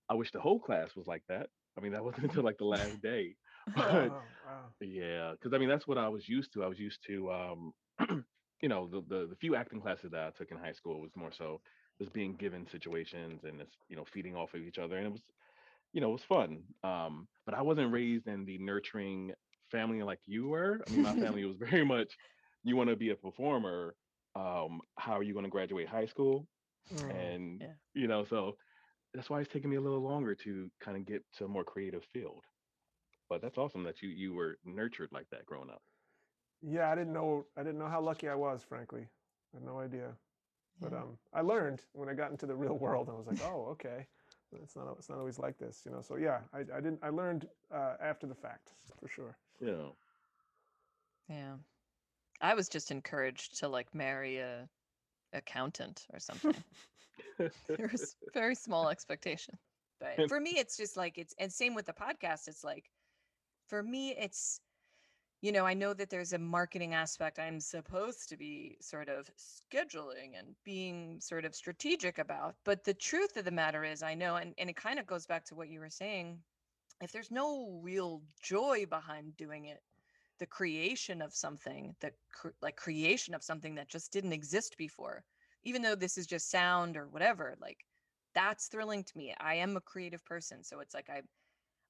I wish the whole class was like that. I mean, that wasn't <laughs> until like the last day. <laughs> But oh, wow. yeah, because I mean that's what I was used to. I was used to um <clears throat> you know, the, the the few acting classes that I took in high school was more so just being given situations and just, you know, feeding off of each other. And it was, you know, it was fun. Um, but I wasn't raised in the nurturing family like you were. I mean, my family <laughs> was very much you want to be a performer. Um, how are you going to graduate high school? Mm. and Yeah. you know so that's why it's taken me a little longer to kind of get to a more creative field but that's awesome that you you were nurtured like that growing up yeah i didn't know i didn't know how lucky i was frankly i had no idea but um, I learned when I got into the real world. I was like, oh, okay, it's not it's not always like this, you know. So yeah, I, I didn't I learned uh, after the fact for sure. Yeah Yeah. I was just encouraged to like marry a accountant or something. <laughs> there was <laughs> very small expectation. But for me it's just like it's and same with the podcast. It's like for me it's you know, I know that there's a marketing aspect I'm supposed to be sort of scheduling and being sort of strategic about. But the truth of the matter is, I know, and, and it kind of goes back to what you were saying. If there's no real joy behind doing it, the creation of something, the cr- like creation of something that just didn't exist before, even though this is just sound or whatever, like that's thrilling to me. I am a creative person. So it's like I,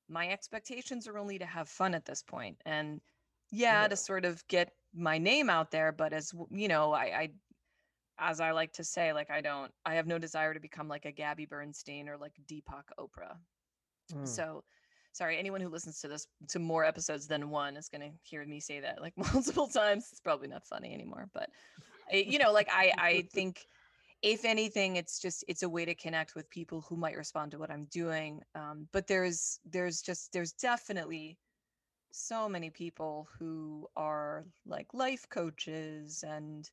my expectations are only to have fun at this point and yeah, Yeah. to sort of get my name out there but as you know I, I as i like to say like i don't i have no desire to become like a gabby bernstein or like deepak oprah Mm. so sorry anyone who listens to this to more episodes than one is going to hear me say that like <laughs> multiple times. It's probably not funny anymore but you know like i i <laughs> think if anything it's just it's a way to connect with people who might respond to what i'm doing um, but there's there's just there's definitely so many people who are like life coaches and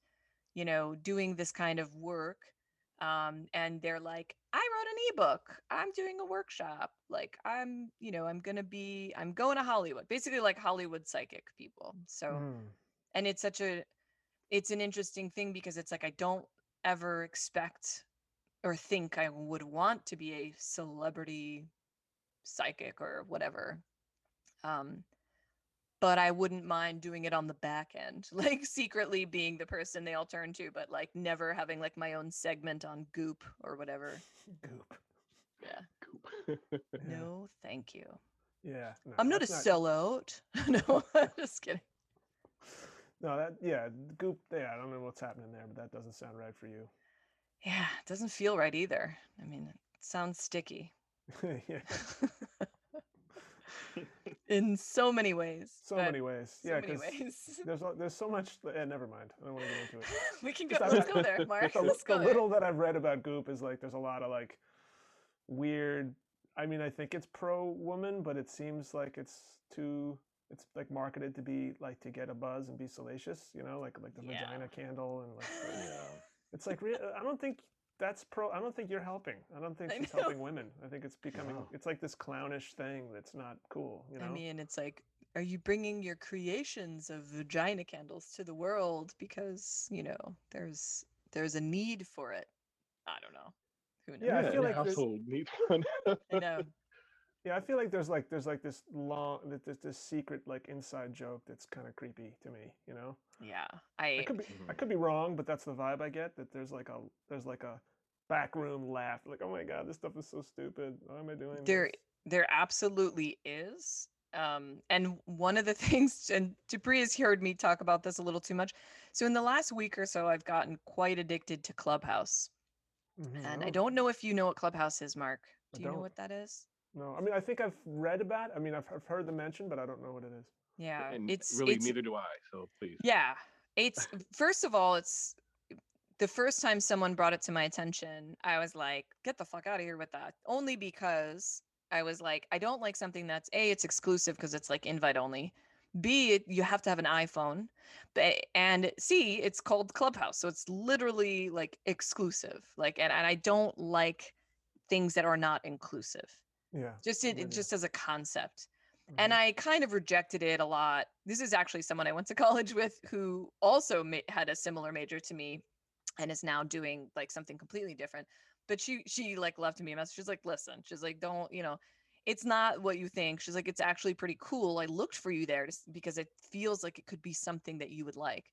you know doing this kind of work um, and they're like i wrote an ebook i'm doing a workshop like i'm you know i'm gonna be i'm going to hollywood basically like hollywood psychic people so Mm. and it's such a it's an interesting thing because it's like i don't ever expect or think i would want to be a celebrity psychic or whatever um but i wouldn't mind doing it on the back end <laughs> like secretly being the person they all turn to but like never having like my own segment on goop or whatever <laughs> Goop. yeah Cool. <laughs> Yeah. no thank you Yeah. no, i'm not a that's sellout no i'm just kidding No, that yeah, goop. Yeah, I don't know what's happening there, but that doesn't sound right for you. yeah it doesn't feel right either i mean it sounds sticky yeah, in so many ways. so many ways. So yeah, many ways. there's there's so much. Yeah, never mind. I don't want to get into it. <laughs> we can go. Let's go there, <laughs> Mark. the, Let's the go there. little that I've read about Goop is like there's a lot of like weird. I mean, I think it's pro woman, but it seems like it's too. It's like marketed to be like to get a buzz and be salacious, you know, like like the Yeah. vagina candle and like. the- yeah <laughs> It's like I don't think that's pro. I don't think you're helping. I don't think I she's <laughs> helping women. I think it's becoming. No. It's like this clownish thing that's not cool. You know. I mean, it's like, are you bringing your creations of vagina candles to the world because you know there's there's a need for it? I don't know. Who knows? Yeah, I feel like there's- household needs one I know. <laughs> Yeah, I feel like there's like there's like this long th- this this secret like inside joke that's kind of creepy to me. You know. Yeah, I I could be I could be wrong, but that's the vibe I get. That there's like a there's like a backroom laugh, like oh my god, this stuff is so stupid. Why am I doing there this? there absolutely is. Um, and one of the <laughs> things, and Dupree has heard me talk about this a little too much. So in the last week or so, I've gotten quite addicted to Clubhouse. Mhm, And I oh, don't know if you know what Clubhouse is, Mark. Do you know what that is? No, I mean I think I've read about. It. I mean I've, I've heard the mention, but I don't know what it is. Yeah, and it's really it's, neither do I. So please. Yeah, it's first of all, it's the first time someone brought it to my attention. I was like, "Get the fuck out of here with that!" Only because I was like, I don't like something that's a it's exclusive because it's like invite only. B, it, you have to have an iPhone, but, and C, it's called Clubhouse, so it's literally like exclusive. Like, and, and I don't like things that are not inclusive. Yeah. Just it, just as a concept and Mhm. I kind of rejected it a lot. This is actually someone I went to <laughs> college with who also ma- had a similar major to me and is now doing like something completely different. But she she like left me a message. She's like, "Listen, she's like, don't, you know, it's not what you think." She's like, "It's actually pretty cool. I looked for you there to, s- because it feels like it could be something that you would like."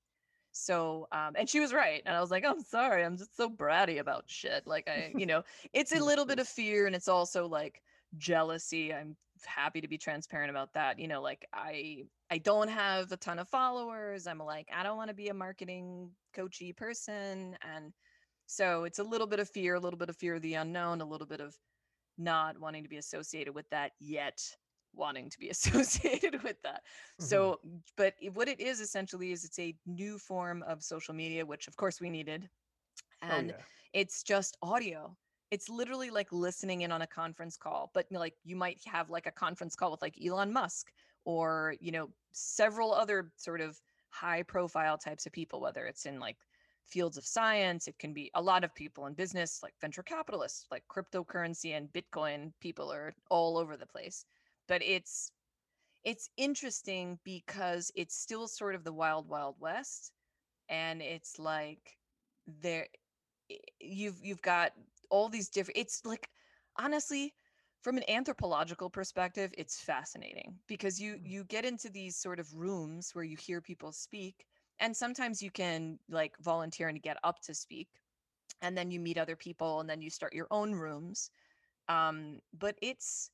So, um, and she was right. And I was like, I'm sorry, I'm just so bratty about shit. Like, I, you know, it's a <laughs> little bit of fear and it's also like jealousy. I'm happy to be transparent about that. You know, like I, I don't have a ton of followers. I'm like, I don't want to be a marketing coachy person. And so it's a little bit of fear, a little bit of fear of the unknown, a little bit of not wanting to be associated with that yet wanting to be <laughs> associated with that. Mhm. So, but what it is essentially is it's a new form of social media, which of course we needed. Oh And yeah. it's just audio. It's literally like listening in on a conference call, but like you might have like a conference call with like Elon Musk or, you know, several other sort of high profile types of people, whether it's in like fields of science, it can be a lot of people in business, like venture capitalists, like cryptocurrency and Bitcoin people are all over the place. But it's it's interesting because it's still sort of the wild wild west and it's like there you've you've got all these different it's like honestly from an anthropological perspective it's fascinating because you Mm. you get into these sort of rooms where you hear people speak and sometimes you can like volunteer and get up to speak and then you meet other people and then you start your own rooms um but it's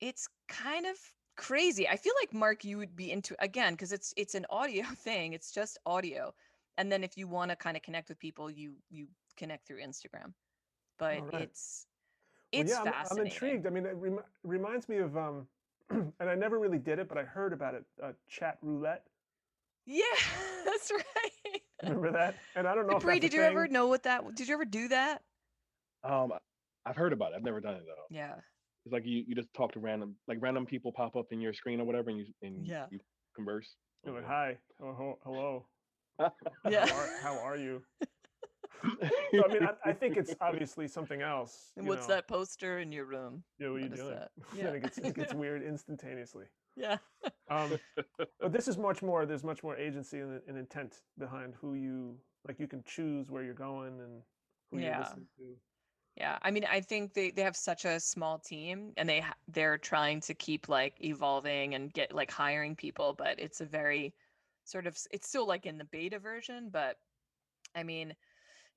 it's kind of crazy i feel like mark you would be into again because it's it's an audio <laughs> thing it's just audio and then if you want to kind of connect with people you you connect through instagram but Alright. it's Well, it's yeah, I'm, I'm intrigued. I mean, it rem- reminds me of um, <clears throat> and I never really did it, but I heard about it. Uh, chat roulette. yeah <laughs> that's right Remember that? And I don't know if Bree, a did you ever know what that did you ever do that Um, I've heard about it. I've never done it though. yeah It's like you, you just talk to random like random people pop up in your screen or whatever, and you and Yeah. you converse. You're like, hi, hello, <laughs> hello. yeah How are, how are you? <laughs> So, I mean, I, I think it's obviously <laughs> something else. and you what's know. that poster in your room Yeah, what are you What is doing? that? <laughs> Yeah. Yeah. it gets it gets weird instantaneously. yeah Um, <laughs> but this is much more. There's much more agency and, and intent behind who you like. You can choose where you're going and who Yeah. you're listening to. Yeah, I mean, I think they they have such a small team, and they they're trying to keep like evolving and get like hiring people, but it's a very sort of it's still like in the beta version, but I mean,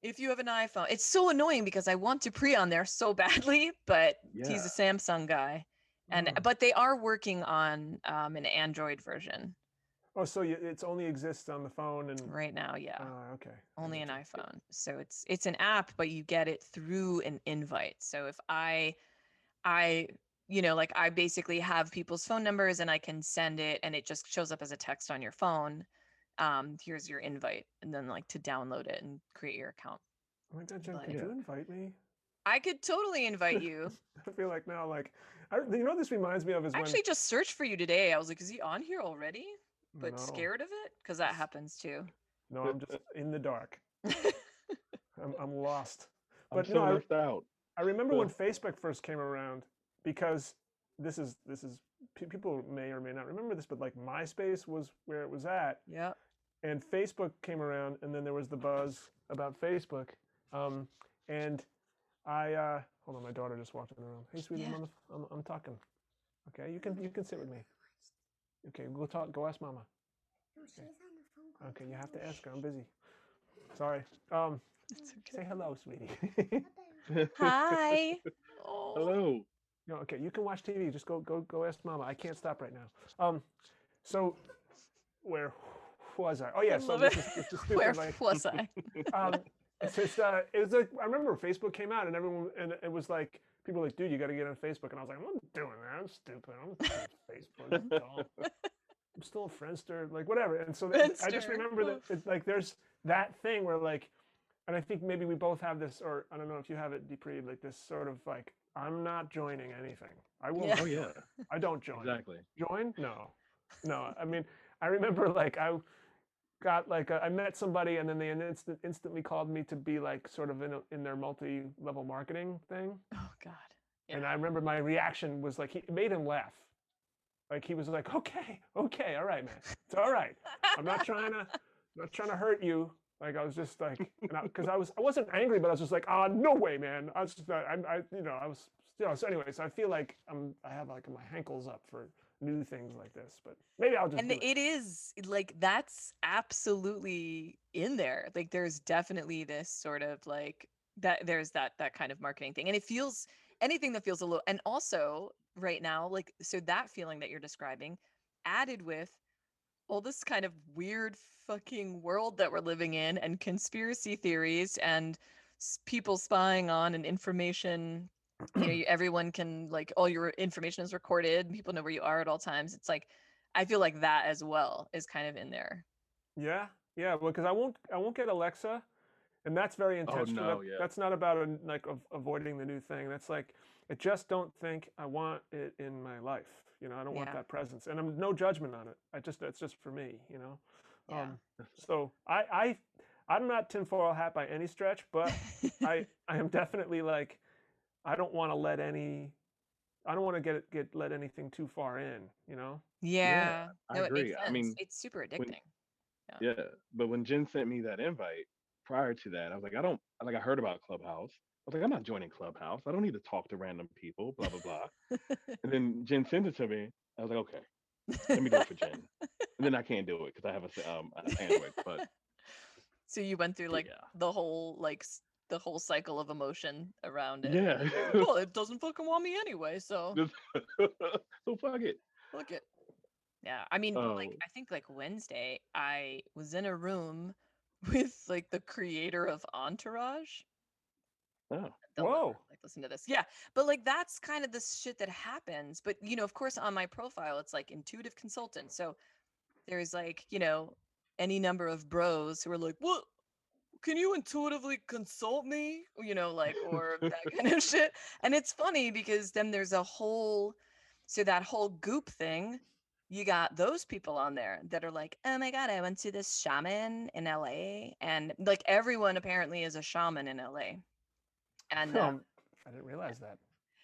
if you have an iPhone, it's so annoying because I want to pre on there so <laughs> badly, but he's a Samsung guy, and Mm. but they are working on um, an Android version Oh, so you, it's only exists on the phone and right now. Yeah. Ah, okay. Only an iphone so it's it's an app but you get it through an invite so if i i you know like i basically have people's phone numbers and i can send it and it just shows up as a text on your phone um here's your invite and then like to download it and create your account Oh my God, Jen, But- could Yeah. you invite me? i could totally invite <laughs> you I feel like now, like, I, you know, this reminds me of is I when actually just searched for you today i was like is he on here already but no, scared of it because that happens too No, I'm just in the dark. <laughs> I'm, I'm lost. I'm But so no, I- out. I remember Yeah. when Facebook first came around because this is this is people may or may not remember this, but like MySpace was where it was at, yep and Facebook came around, and then there was the buzz about Facebook. Um, and I uh, hold on, my daughter just walked in the room. Hey, sweetie, I'm, Yeah. on the, f- I'm I'm talking. Okay, you can you can sit with me. Okay, go talk. Go ask Mama. No, she's on the phone. call. Okay, you have to ask her. I'm busy. Sorry. Um, it's say hello, sweetie. <laughs> Hi. Hello. No, okay, you can watch TV. Just go, go, go ask Mama. I can't stop right now. Um, so where was I? Oh yeah, I so love this it. is, this is <laughs> stupid, where like, was i <laughs> um, it's just, uh, it was like I remember Facebook came out and everyone and it was like people were like, dude, you got to get on Facebook, and I was like, I'm not doing that. I'm stupid. I'm not <laughs> Facebook. I'm dumb. I'm still a friendster, like whatever. And so th- I just remember that it's like there's that thing where like, and I think maybe we both have this, or I don't know if you have it, Dupree, like this sort of like, I'm not joining anything. I won't. Yeah. Oh yeah, I don't join. exactly. Join? No, no. I mean, I remember like I got like a, I met somebody and then they instant, instantly called me to be like sort of in a, in their multi-level marketing thing. Oh God. And I remember my reaction was like he it made him laugh. Like he was like, "Okay, okay, all right, man, it's all right. I'm not trying to, not trying to hurt you." Like I was just like, because I, was, I wasn't angry, but I was just like, "Ah, no way, man." I was just, I, I, you know, I was, you know. So anyways, I feel like I'm, I have like my hankles up for new things like this, but maybe I'll just. and it. it is like that's absolutely in there like there's definitely this sort of like that there's that that kind of marketing thing and it feels anything that feels a little and also right now like so that feeling that you're describing added with all this kind of weird fucking world that we're living in and conspiracy theories and people spying on and information you know <clears throat> you, everyone can like all your information is recorded people know where you are at all times it's like i feel like that as well is kind of in there Yeah, yeah. Well, because I won't, I won't get Alexa, and that's very intentional. no, that- yeah. That's not about a, like av- avoiding the new thing. That's like, I just don't think I want it in my life. You know, I don't want that presence, and I'm no judgment on it. I just, that's just for me. You know. Yeah. Um, so I, I, I'm not tinfoil hat by any stretch, but I, <laughs> I am definitely like, I don't want to let any, I don't want to get it- get let anything too far in. You know. yeah, I no agree. makes I mean, it's super addicting Yeah, but when Jen sent me that invite prior to that, I was like, I don't like. I heard about Clubhouse. I was like, I'm not joining Clubhouse. I don't need to talk to random people. Blah blah blah. <laughs> and then Jen sent it to me. I was like, okay, let me do it for Jen. And then I can't do it because I have a um an Android. But <laughs> so you went through like yeah. the whole like s- the whole cycle of emotion around it Yeah. "Oh, <laughs> well it doesn't fucking want me anyway so <laughs> so fuck it. Look it. Yeah, I mean, but, like Oh. I think like Wednesday, I was in a room <laughs> with like the creator of Entourage. Oh, They'll Whoa. Like listen to this. Yeah, but like that's kind of the shit that happens. But you know, of course, on my profile, it's like intuitive consultant. So there's like you know any number of bros who are like, what? Can you intuitively consult me? You know, like or <laughs> that kind of shit. And it's funny because then there's a whole so that whole goop thing. You got those people on there that are like, oh my god, I went to this shaman in LA, and like everyone apparently is a shaman in LA. And Um, I didn't realize that.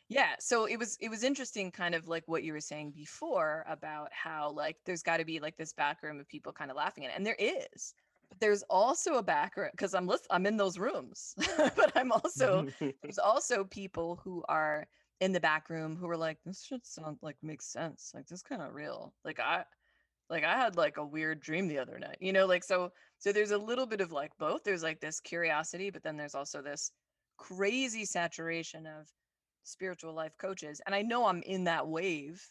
yeah, so it was it was interesting, kind of like what you were saying before about how like there's got to be like this back room of people kind of laughing at it, and there is. There's also a back room because I'm list- I'm in those rooms, <laughs> but I'm also <laughs> there's also people who are in the back room who are like this should sound like makes sense like this kind of real. Like i like i had like a weird dream the other night you know like so so there's a little bit of like both there's like this curiosity but then there's also this crazy saturation of spiritual life coaches and i know i'm in that wave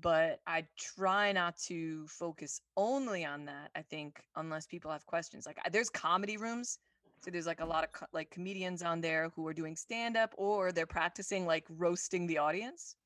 but i try not to focus only on that i think unless people have questions like there's comedy rooms so there's like a lot of co- like comedians on there who are doing stand up or they're practicing like roasting the audience.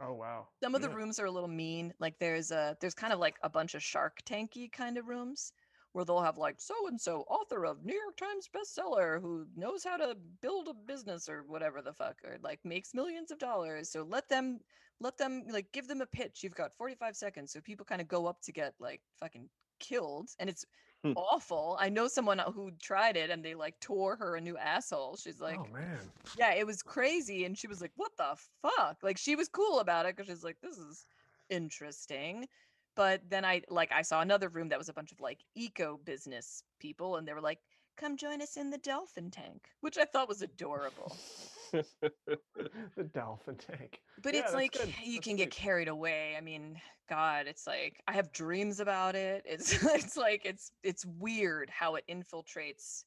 Oh wow. Some of the rooms are a little mean. Like there's a there's kind of like a bunch of Shark Tanky kind of rooms where they'll have like so and so author of New York Times bestseller who knows how to build a business or whatever the fuck or like makes millions of dollars. So let them let them like give them a pitch. You've got 45 seconds. So people kind of go up to get like fucking killed and it's Hmm. awful. I know someone who tried it and they like tore her a new asshole. She's like, oh man. yeah, it was crazy. And she was like, what the fuck? Like, she was cool about it because she's like, this is interesting. But then I like I saw another room that was a bunch of like eco business people, and they were like, "Come join us in the dolphin tank," which I thought was adorable. <laughs> the dolphin tank. But Yeah, it's like good. you That's can get carried away. I mean, God, it's like I have dreams about it. It's <laughs> it's like it's it's weird how it infiltrates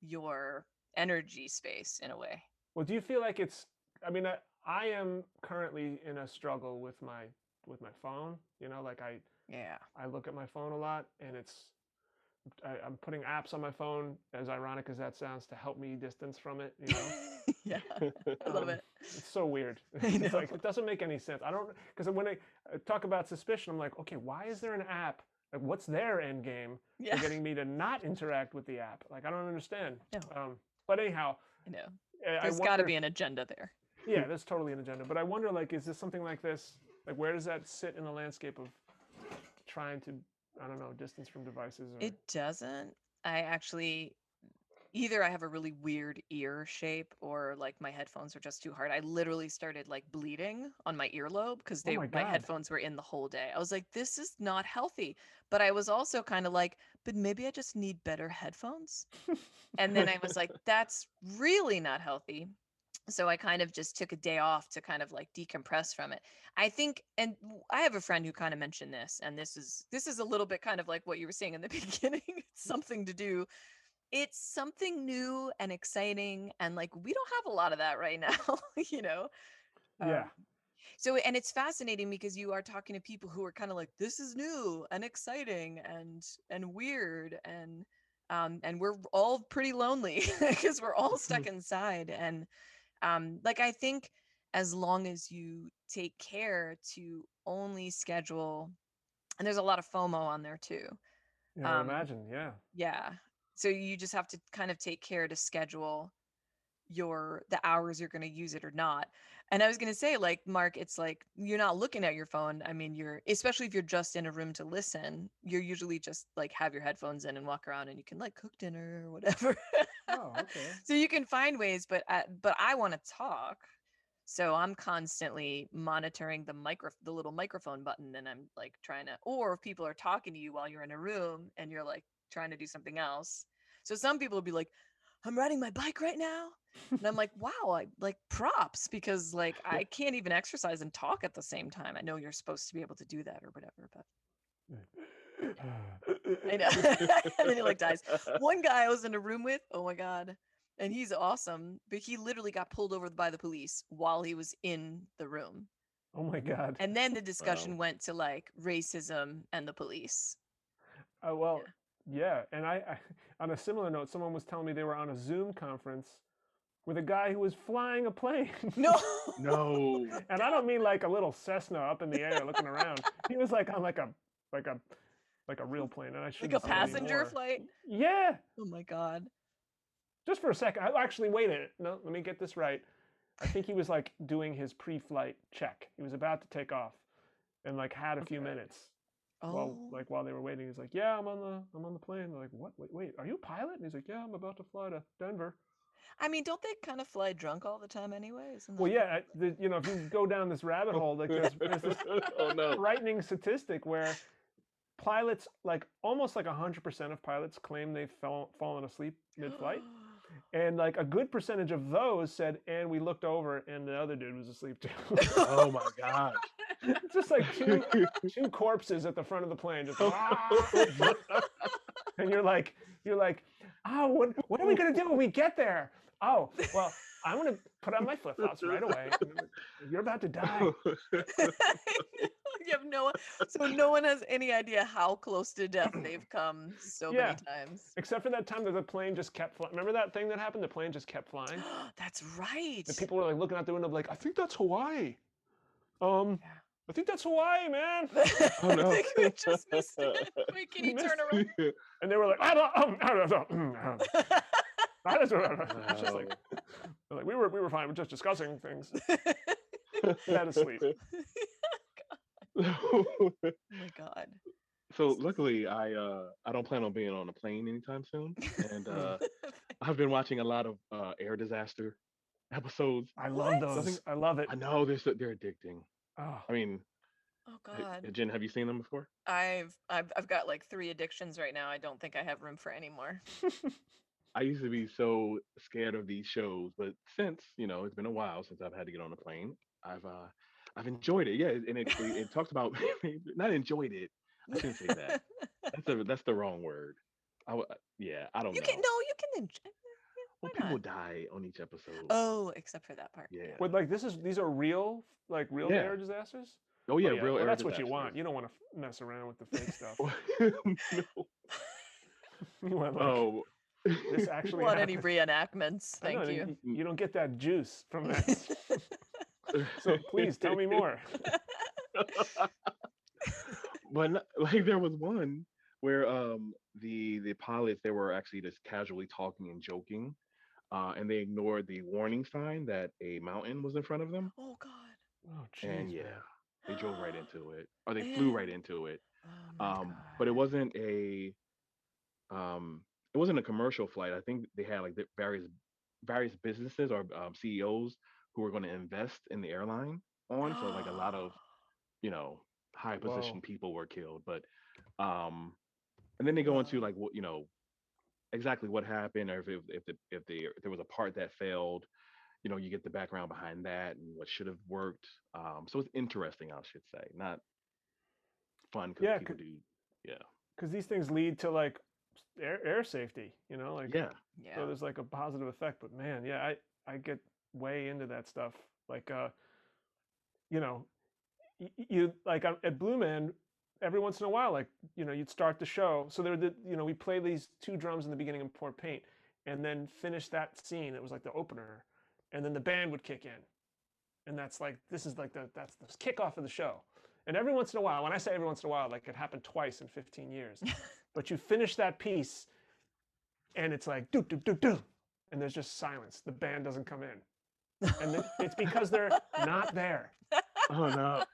your energy space in a way. Well, do you feel like it's? I mean, I, I am currently in a struggle with my with my phone. You know, like I Yeah. I look at my phone a lot, and it's I, I'm putting apps on my phone, as ironic as that sounds, to help me distance from it. You know, <laughs> yeah, <laughs> I love Um, it. it's so weird. <laughs> It's like it doesn't make any sense. I don't because when I talk about suspicion, I'm like, okay, why is there an app? Like, what's their end game Yeah, for getting me to not interact with the app? Like, I don't understand. No. Um, but anyhow, I know. There's got to be an agenda there. yeah, there's totally an agenda. But I wonder, like, is this something like this? Like, where does that sit in the landscape of trying to, I don't know, distance from devices? Or... It doesn't. I actually either I have a really weird ear shape or like my headphones are just too hard. I literally started like bleeding on my earlobe because Oh they my my, headphones were in the whole day. I was like, this is not healthy. But I was also kind of like, but maybe I just need better headphones. and then I was like, <laughs> that's really not healthy. So I kind of just took a day off to kind of like decompress from it. I think and i have a friend who kind of mentioned this and this is this is a little bit kind of like what you were saying in the <laughs> beginning. it's something to do. It's something new and exciting and like we don't have a lot of that right now, <laughs> you know. Yeah. Um, so and it's fascinating because you are talking to people who are kind of like this is new and exciting and and weird and um and we're all pretty lonely <laughs> because we're all stuck inside and um like I think as long as you take care to only schedule and there's a lot of FOMO on there too. Yeah, I um, imagine. Yeah. Yeah. So you just have to kind of take care to schedule your the hours you're going to use it or not. And I was going to say like Mark it's like you're not looking at your phone. I mean you're especially if you're just in a room to listen, you're usually just like have your headphones in and walk around and you can like cook dinner or whatever. Oh, okay. <laughs> so you can find ways but uh, but I want to talk. So I'm constantly monitoring the micro the little microphone button and I'm like trying to or if people are talking to you while you're in a room and you're like trying to do something else. So some people will be like I'm riding my bike right now. And I'm like, wow, I like props because like I can't even exercise and talk at the same time. I know you're supposed to be able to do that or whatever, but I know. <laughs> and then he like dies. One guy I was in a room with, oh my god, and he's awesome, but he literally got pulled over by the police while he was in the room. oh my God. And then the discussion went to like racism and the police. Uh, well, yeah. And I, I, on a similar note, someone was telling me they were on a Zoom conference with a guy who was flying a plane. <laughs> No. no. and I don't mean like a little Cessna up in the air looking around. He was like on like a like a like a real plane, and I should like a passenger flight. Yeah, Oh my god. just for a second. I actually waited. No, let me get this right. I think he was like doing his pre-flight check. He was about to take off, and like had a few Okay. minutes Oh. while like while they were waiting. He's like, "Yeah, I'm on the I'm on the plane." They're like, "What? Wait, wait, are you a pilot?" And he's like, "Yeah, I'm about to fly to Denver." I mean, don't they kind of fly drunk all the time anyway? Well, that- yeah, I- the, you know, if you go down this rabbit hole, like there's, <laughs> there's this oh no. frightening statistic where pilots, like almost like 100% of pilots claim they've fell, fallen asleep mid-flight. <gasps> And like a good percentage of those said, and we looked over and the other dude was asleep too. Oh my god. <laughs> it's just like two, <laughs> two corpses at the front of the plane, just oh. and you're like, you're like, oh, what, what are we gonna do when we get there? Oh, well, I'm gonna put on my flip flops right away. You're about to die. <laughs> you have no so no one has any idea how close to death <clears throat> they've come so Yeah. many times. Except for that time that the plane just kept flying. Remember that thing that happened? The plane just kept flying. <gasps> That's right. And people were like looking out the window, like, I think that's Hawaii. Um, Yeah. I think that's Hawaii, man. <laughs> Oh no. I think we just missed it. Wait, <laughs> can We you turn around? And they were like, I don't, um, I don't know. mm, I don't know." <laughs> It's just like, they're like, we were, we were fine. We're just discussing things. That is sweet. oh my god. so luckily I uh I don't plan on being on a plane anytime soon. And uh I've been watching a lot of uh air disaster episodes. I love What? those. Something- I love it. I know they're so, they're addicting. Oh, I mean, Oh h- god. Jen, have you seen them before? I've I've I've got like three addictions right now. I don't think I have room for any more. <laughs> I used to be so scared of these shows, but since you know it's been a while since I've had to get on a plane, I've uh I've enjoyed it. Yeah, and it it, it talks about <laughs> not enjoyed it. I shouldn't say that. That's <laughs> the that's the wrong word. I w- yeah, I don't you know. can no, you can enjoy. Well, why people die on each episode. Oh, except for that part. yeah. but like this is, these are real, like real Yeah. air disasters? Oh yeah, Oh, real. well, air that's what you want. You don't want to mess around with the <laughs> fake stuff. <laughs> no. <laughs> You went like, Oh, this actually want any reenactments? I know, Thank you. You don't get that juice from that. so please tell me more. but like there was one where um the the pilots they were actually just casually talking and joking uh and they ignored the warning sign that a mountain was in front of them oh God. Oh, and yeah man. they drove right <gasps> into it or they flew right into it Oh my um but it wasn't a um it wasn't a commercial flight i think they had like the various various businesses or um, ceos who were going to invest in the airline on so like a lot of <gasps> you know high Whoa. position people were killed but um and then they go into like what you know exactly what happened or if if if, the, if, the, if there was a part that failed you know you get the background behind that and what should have worked um so it's interesting i should say not fun because Yeah, people do yeah because these things lead to like air, air safety you know like yeah Yeah. so there's like a positive effect but man yeah i i get way into that stuff like uh you know y- y- you like at blue man every once in a while like you know you'd start the show. So there the you know we play these two drums in the beginning and pour paint and then finish that scene. It was like the opener and then the band would kick in. And that's like this is like the that's the kickoff of the show. And every once in a while when i say every once in a while like it happened twice in 15 years <laughs> but you finish that piece and it's like do do do do and there's just silence. The band doesn't come in. And then it's because they're not there. <laughs> Oh no.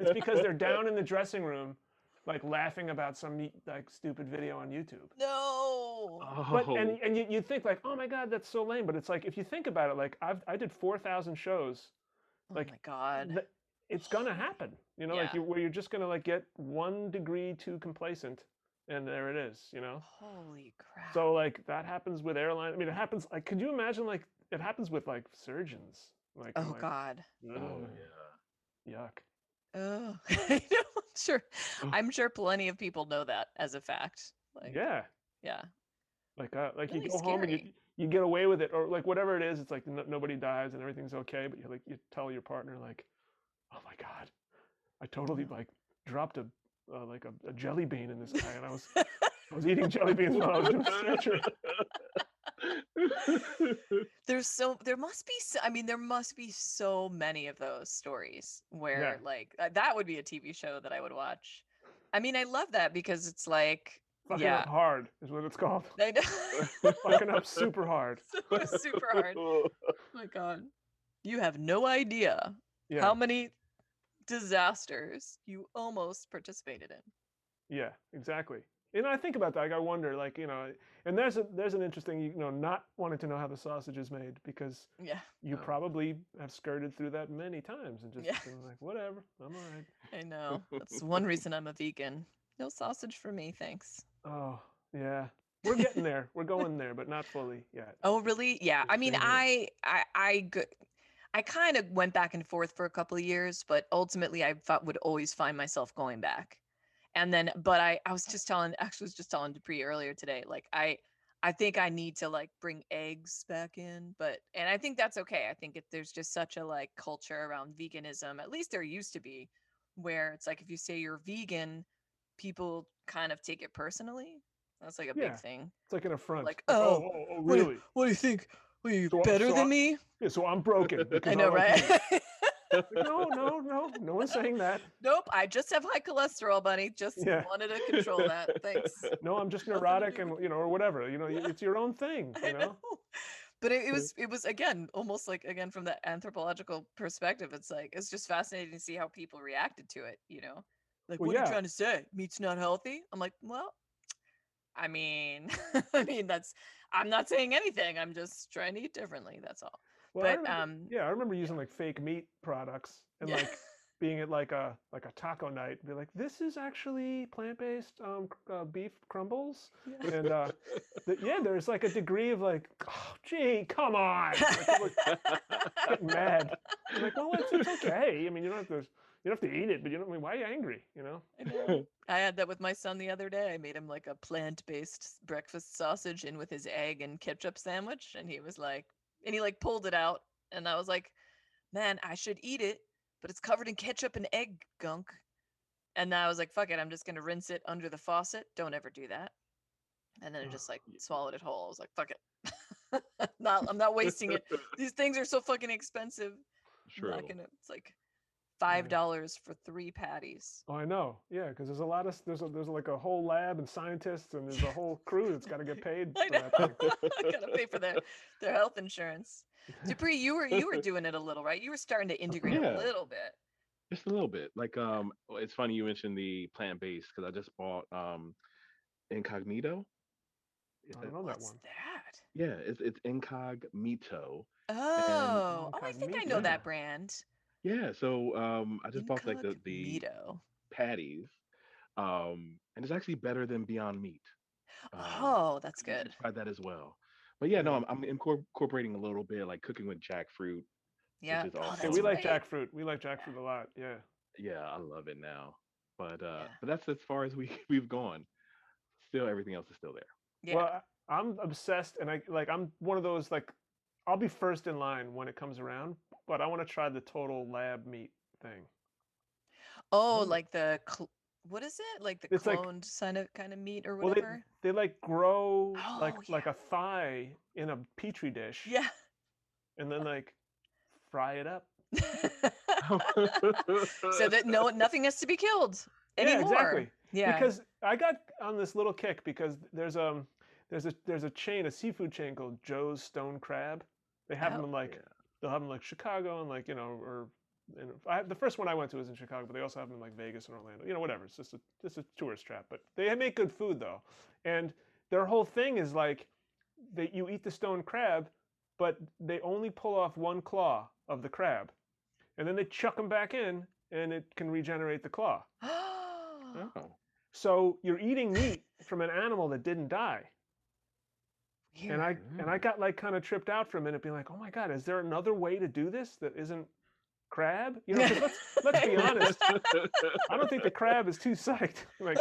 It's because they're down in the dressing room like laughing about some like stupid video on youtube. No. oh but and, oh. and you, you think like oh my god that's so lame. But it's like if you think about it like I've, i did 4000 shows oh like, my God. th- it's gonna happen. You know like you, where you're just gonna like get one degree too complacent and there it is you know? Holy crap. so like that happens with airline i mean it happens like could you imagine like it happens with like surgeons? Like oh like, God. oh "Ugh, yeah. Yuck. Oh, <laughs> I know. I'm sure. I'm sure plenty of people know that as a fact. Like, yeah yeah. like uh, like Really you go home and you, you get away with it or like whatever it is it's like no, nobody dies and everything's okay but you like you tell your partner like oh my god i totally like dropped a uh, like a, a jelly bean in this guy and i was i was eating jelly beans while i was doing <laughs> surgery <laughs> <laughs> There's so there must be so, I mean there must be so many of those stories where like uh, that would be a TV show that I would watch. I mean I love that because it's like fucking yeah. up hard is what it's called I know. <laughs> fucking up super hard <laughs> super, super hard. Oh my god. You have no idea yeah how many disasters you almost participated in. Yeah, exactly. And I think about that. Like I wonder, like you know, and there's a there's an interesting, you know, not wanting to know how the sausage is made because Yeah, you Oh. probably have skirted through that many times and just Yeah. been like, whatever, I'm all right. <laughs> I know. That's one reason I'm a vegan. No sausage for me, thanks. Oh yeah, we're getting there. We're going there, but not fully yet. Oh, really? Yeah. I mean. I, I, I, go- I kind of went back and forth for a couple of years, but ultimately, I thought would always find myself going back. And then, but I, I was just telling, actually, was just telling Dupree earlier today, like I, I think I need to like bring eggs back in, but and I think that's okay. I think if there's just such a like culture around veganism, at least there used to be, where it's like if you say you're vegan, people kind of take it personally. That's like a Yeah. big thing. It's like an affront. Like, oh, oh, oh, oh, what do- really? What do you think? Are you So better so than I- me? Yeah, so I'm broken. I know, like right? <laughs> no, no, no, no one's saying that. <laughs> nope. I just have high cholesterol, bunny. Just Yeah. wanted to control that. <laughs> Thanks. No, I'm just <laughs> neurotic and you know, or whatever. You know, it's your own thing. You know. But it, it was it was again almost like again from the anthropological perspective. It's like it's just fascinating to see how people reacted to it. You know, like Well, what are you trying to say? Meat's not healthy. I'm like, well, I mean, I mean that's I'm not saying anything. I'm just trying to eat differently. That's all. Well, but remember- um, yeah, I remember using like fake meat products and like being at like a like a taco night, and be like, "This is actually plant-based um, uh, beef crumbles," Yeah. and uh, th- yeah, there's like a degree of like, "Oh, gee, come on!" Like, mad. I'm like, well, it's, it's okay. I mean, you don't have to you don't have to eat it, but you don't I mean, why are you angry? You know? I know. I had that with my son the other day. I made him like a plant-based breakfast sausage in with his egg and ketchup sandwich, and he was like, and he like pulled it out, and I was like, man, I should eat it, but it's covered in ketchup and egg gunk. And I was like, fuck it, I'm just gonna rinse it under the faucet. Don't ever do that. and then I just oh, like swallowed it whole. I was like, fuck it. <laughs> not, I'm not wasting it. <laughs> These things are so fucking expensive. I'm True. not gonna. It's like five dollars for three patties. Oh, I know. Yeah, because there's a lot of there's a, there's like a whole lab and scientists and there's a whole crew that's got to get paid <laughs> I for know. that <laughs> gotta pay for their their health insurance. Dupree, you were you were <laughs> doing it a little, right? You were starting to integrate Yeah. a little bit. Just a little bit. Like um, it's funny you mentioned the plant based because I just bought um, Incogmeato. I don't know that What's one. that? Yeah, it's it's Incogmeato. Oh, oh, I think I know that brand. Yeah, so um, I just bought like the the Incogmeato. patties, um, and it's actually better than Beyond Meat. Um, Oh, that's you good. Try that as well. But yeah, no, I'm, I'm incor- incorporating a little bit like cooking with jackfruit. Yeah. is Oh. Yeah, that's we like right. jackfruit. We like jackfruit a lot. Yeah. Yeah, I love it now. But uh, Yeah. but that's as far as we <laughs> we've gone. Still, everything else is still there. Yeah. Well, I- I'm obsessed, and I like I'm one of those like I'll be first in line when it comes around, but I want to try the total lab meat thing. oh, mm. like the cl- what is it? Like the It's like- cloned kind of kind of meat or Well, they whatever. they like grow like Oh, like yeah. a thigh in a petri dish, yeah. and then like fry it up. <laughs> so that no <laughs> nothing has to be killed anymore. Yeah, exactly. Yeah. Because I got on this little kick because there's um there's a there's a chain a seafood chain called Joe's Stone Crab. They have them Oh. in like Yeah. They'll have them like Chicago and like you know or in, I, the first one I went to was in Chicago, but they also have them in like Vegas and Orlando. You know, whatever. It's just a just a tourist trap, but they make good food though, and their whole thing is like that you eat the stone crab, but they only pull off one claw of the crab, and then they chuck them back in, and it can regenerate the claw. <gasps> oh, So you're eating meat from an animal that didn't die. And I and I mm. got like kind of tripped out for a minute, being like, "Oh my god, is there another way to do this that isn't crab?" You know, let's let's be honest. I don't think the crab is too psyched. Like, <laughs> <laughs>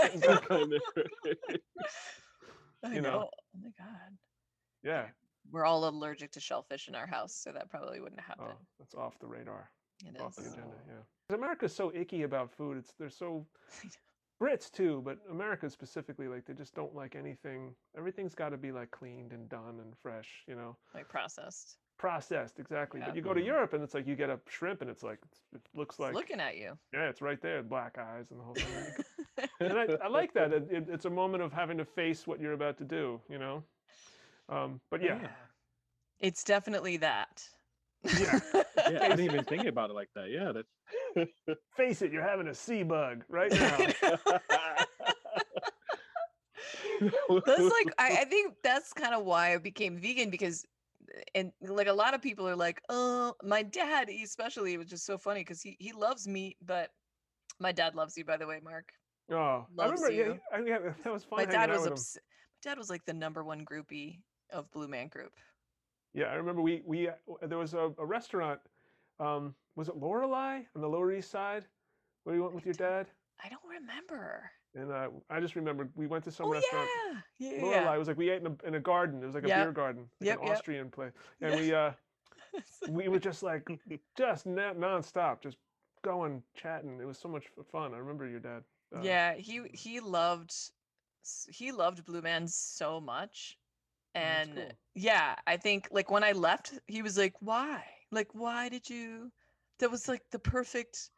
I you know. know. Oh my god. yeah. We're all allergic to shellfish in our house, so that probably wouldn't happen. Oh, that's off the radar, It off the agenda. Yeah. America's so icky about food. It's they're so <laughs> Brits too, but America specifically, like they just don't like anything. Everything's got to be like cleaned and done and fresh. You know. Like processed. processed exactly Yeah. but you go to Mhm. europe and it's like you get a shrimp and it's like it looks It's like looking at you. yeah it's right there black eyes and the whole thing <laughs> and I, I like that it, it, it's a moment of having to face what you're about to do you know um, but yeah, It's definitely that. Yeah. <laughs> yeah, I didn't even think about it like that. Yeah, that's <laughs> face it you're having a sea bug right <laughs> now <laughs> that's like I, I think that's kind of why I became vegan because and like a lot of people are like, oh, my dad especially it was just so funny because he he loves meat, but my dad loves you by the way, Mark. oh i Loves remember yeah, you. I, yeah that was fun my dad was obs- my dad was like the number one groupie of Blue Man Group. yeah i remember we we uh, there was a, a restaurant um, was it Loreley on the lower east side where you went with your dad I don't remember. and uh, i just remember we went to some restaurant. oh restaurant yeah, yeah, Loreley yeah. was like we ate in a, in a garden. It was like a Yep. beer garden, like Yep, an yep. Austrian place, and we uh <laughs> we were just like just non nonstop, just going chatting. It was so much fun. I remember your dad. uh, yeah, he he loved he loved Blue Man so much. And cool. yeah, I think like when I left, he was like, "Why? Like why did you That was like the perfect,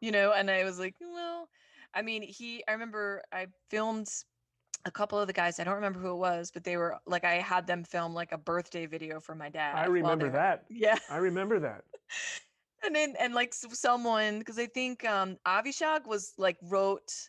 you know, and I was like, "Well, I mean, he I remember I filmed a couple of the guys, I don't remember who it was, but they were like I had them film like a birthday video for my dad. I remember were- that. Yeah. I remember that. <laughs> and then and like someone because i think um avishag was like wrote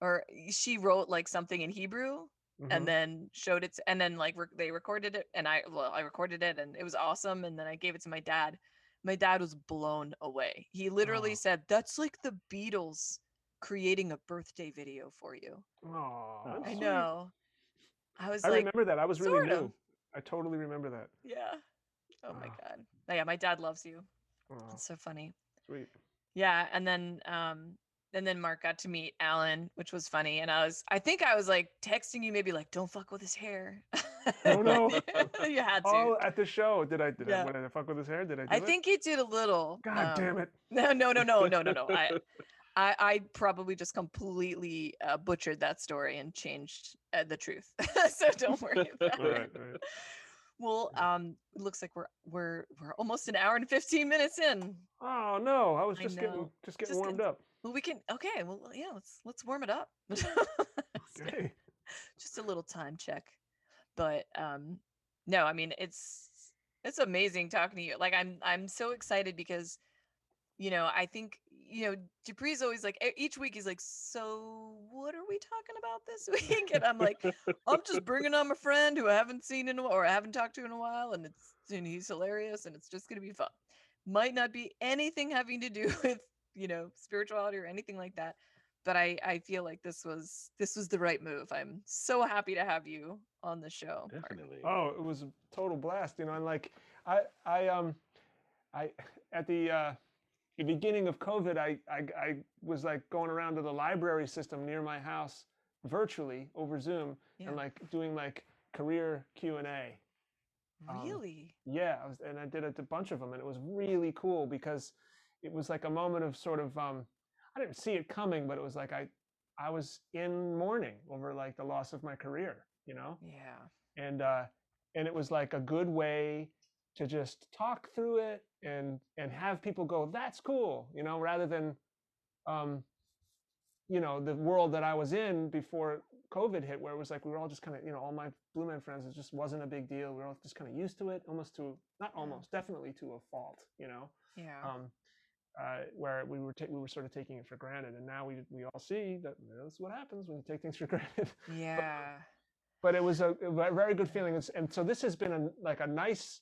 or she wrote like something in hebrew Mhm. and then showed it to, and then like rec- they recorded it and i well i recorded it and it was awesome and then i gave it to my dad my dad was blown away he literally Oh. said that's like the beatles creating a birthday video for you Aw, That's that's i sweet. know i was I like remember that. I was really sort new. of. I totally remember that. yeah oh my Wow. god yeah my dad loves you Aw, it's so funny sweet. Yeah, and then um and then Mark got to meet Alan, which was funny. And I was I think I was like texting you maybe like don't fuck with his hair. <laughs> Oh, no. <laughs> you had to. Oh, at the show, did I did Yeah. I, what, did I fuck with his hair? Did I? Do I it? think you did a little. God um, damn it! <laughs> No, no, no, no, no, no, no. I I, I probably just completely uh, butchered that story and changed uh, the truth. so don't worry about Right, it. right. Well, um, it looks like we're we're we're almost an hour and fifteen minutes in. Oh no, I was I just getting just getting Just warmed getting- up. Well, we can. Okay. Well, yeah. Let's let's warm it up. <laughs> Okay. just a little time check but um no i mean it's it's amazing talking to you like i'm i'm so excited because you know i think you know dupree's always like each week he's like so what are we talking about this <laughs> week and i'm like i'm just bringing on my friend who i haven't seen in a while or i haven't talked to in a while and it's and he's hilarious and it's just going to be fun might not be anything having to do <laughs> with you know spirituality or anything like that but I I feel like this was this was the right move. I'm so happy to have you on the show. Mark. Definitely. Oh, it was a total blast, you know, and like I I um I at the uh the beginning of COVID I I I was like going around to the library system near my house virtually over Zoom Yeah. and like doing like career Q&A. um, Really? Yeah, I was, and I did a, a bunch of them, and it was really cool because it was like a moment of sort of um, I didn't see it coming, but it was like I I was in mourning over like the loss of my career, you know, Yeah. and uh, and it was like a good way to just talk through it and and have people go, that's cool, you know, rather than um, you know, the world that I was in before COVID hit, where it was like we were all just kind of, you know, all my Blue Man friends, it just wasn't a big deal. We were all just kind of used to it, almost to not almost, definitely to a fault, you know, Yeah. um, uh, where we were we were sort of taking it for granted, and now we we all see that you know, that's what happens when you take things for <laughs> granted. yeah. but it was a, a very good feeling, and, and so this has been a like a nice,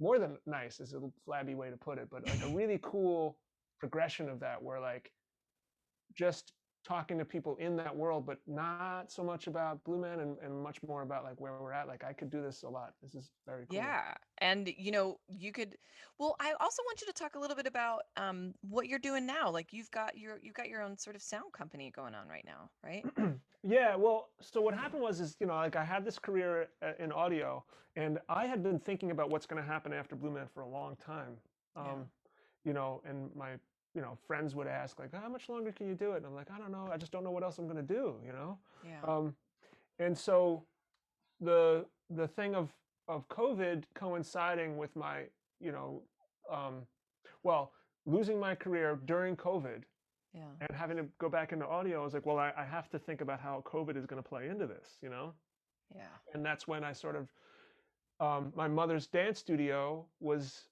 more than nice is a flabby way to put it, but like a really cool progression of that, where like just talking to people in that world, but not so much about Blue Man and, and much more about like where we're at. Like I could do this a lot. This is very cool. Yeah. And you know, you could well, I also want you to talk a little bit about um what you're doing now. Like you've got your you've got your own sort of sound company going on right now, right? <clears throat> yeah well so what happened was is you know like i had this career uh, in audio and i had been thinking about what's going to happen after blue man for a long time um Yeah. you know and my you know friends would ask like how much longer can you do it and i'm like i don't know i just don't know what else i'm going to do you know Yeah. um and so the the thing of of covid coinciding with my you know um well losing my career during covid yeah. and having to go back into audio, I was like, well, I, I have to think about how COVID is going to play into this, you know? Yeah. And that's when I sort of, um, my mother's dance studio was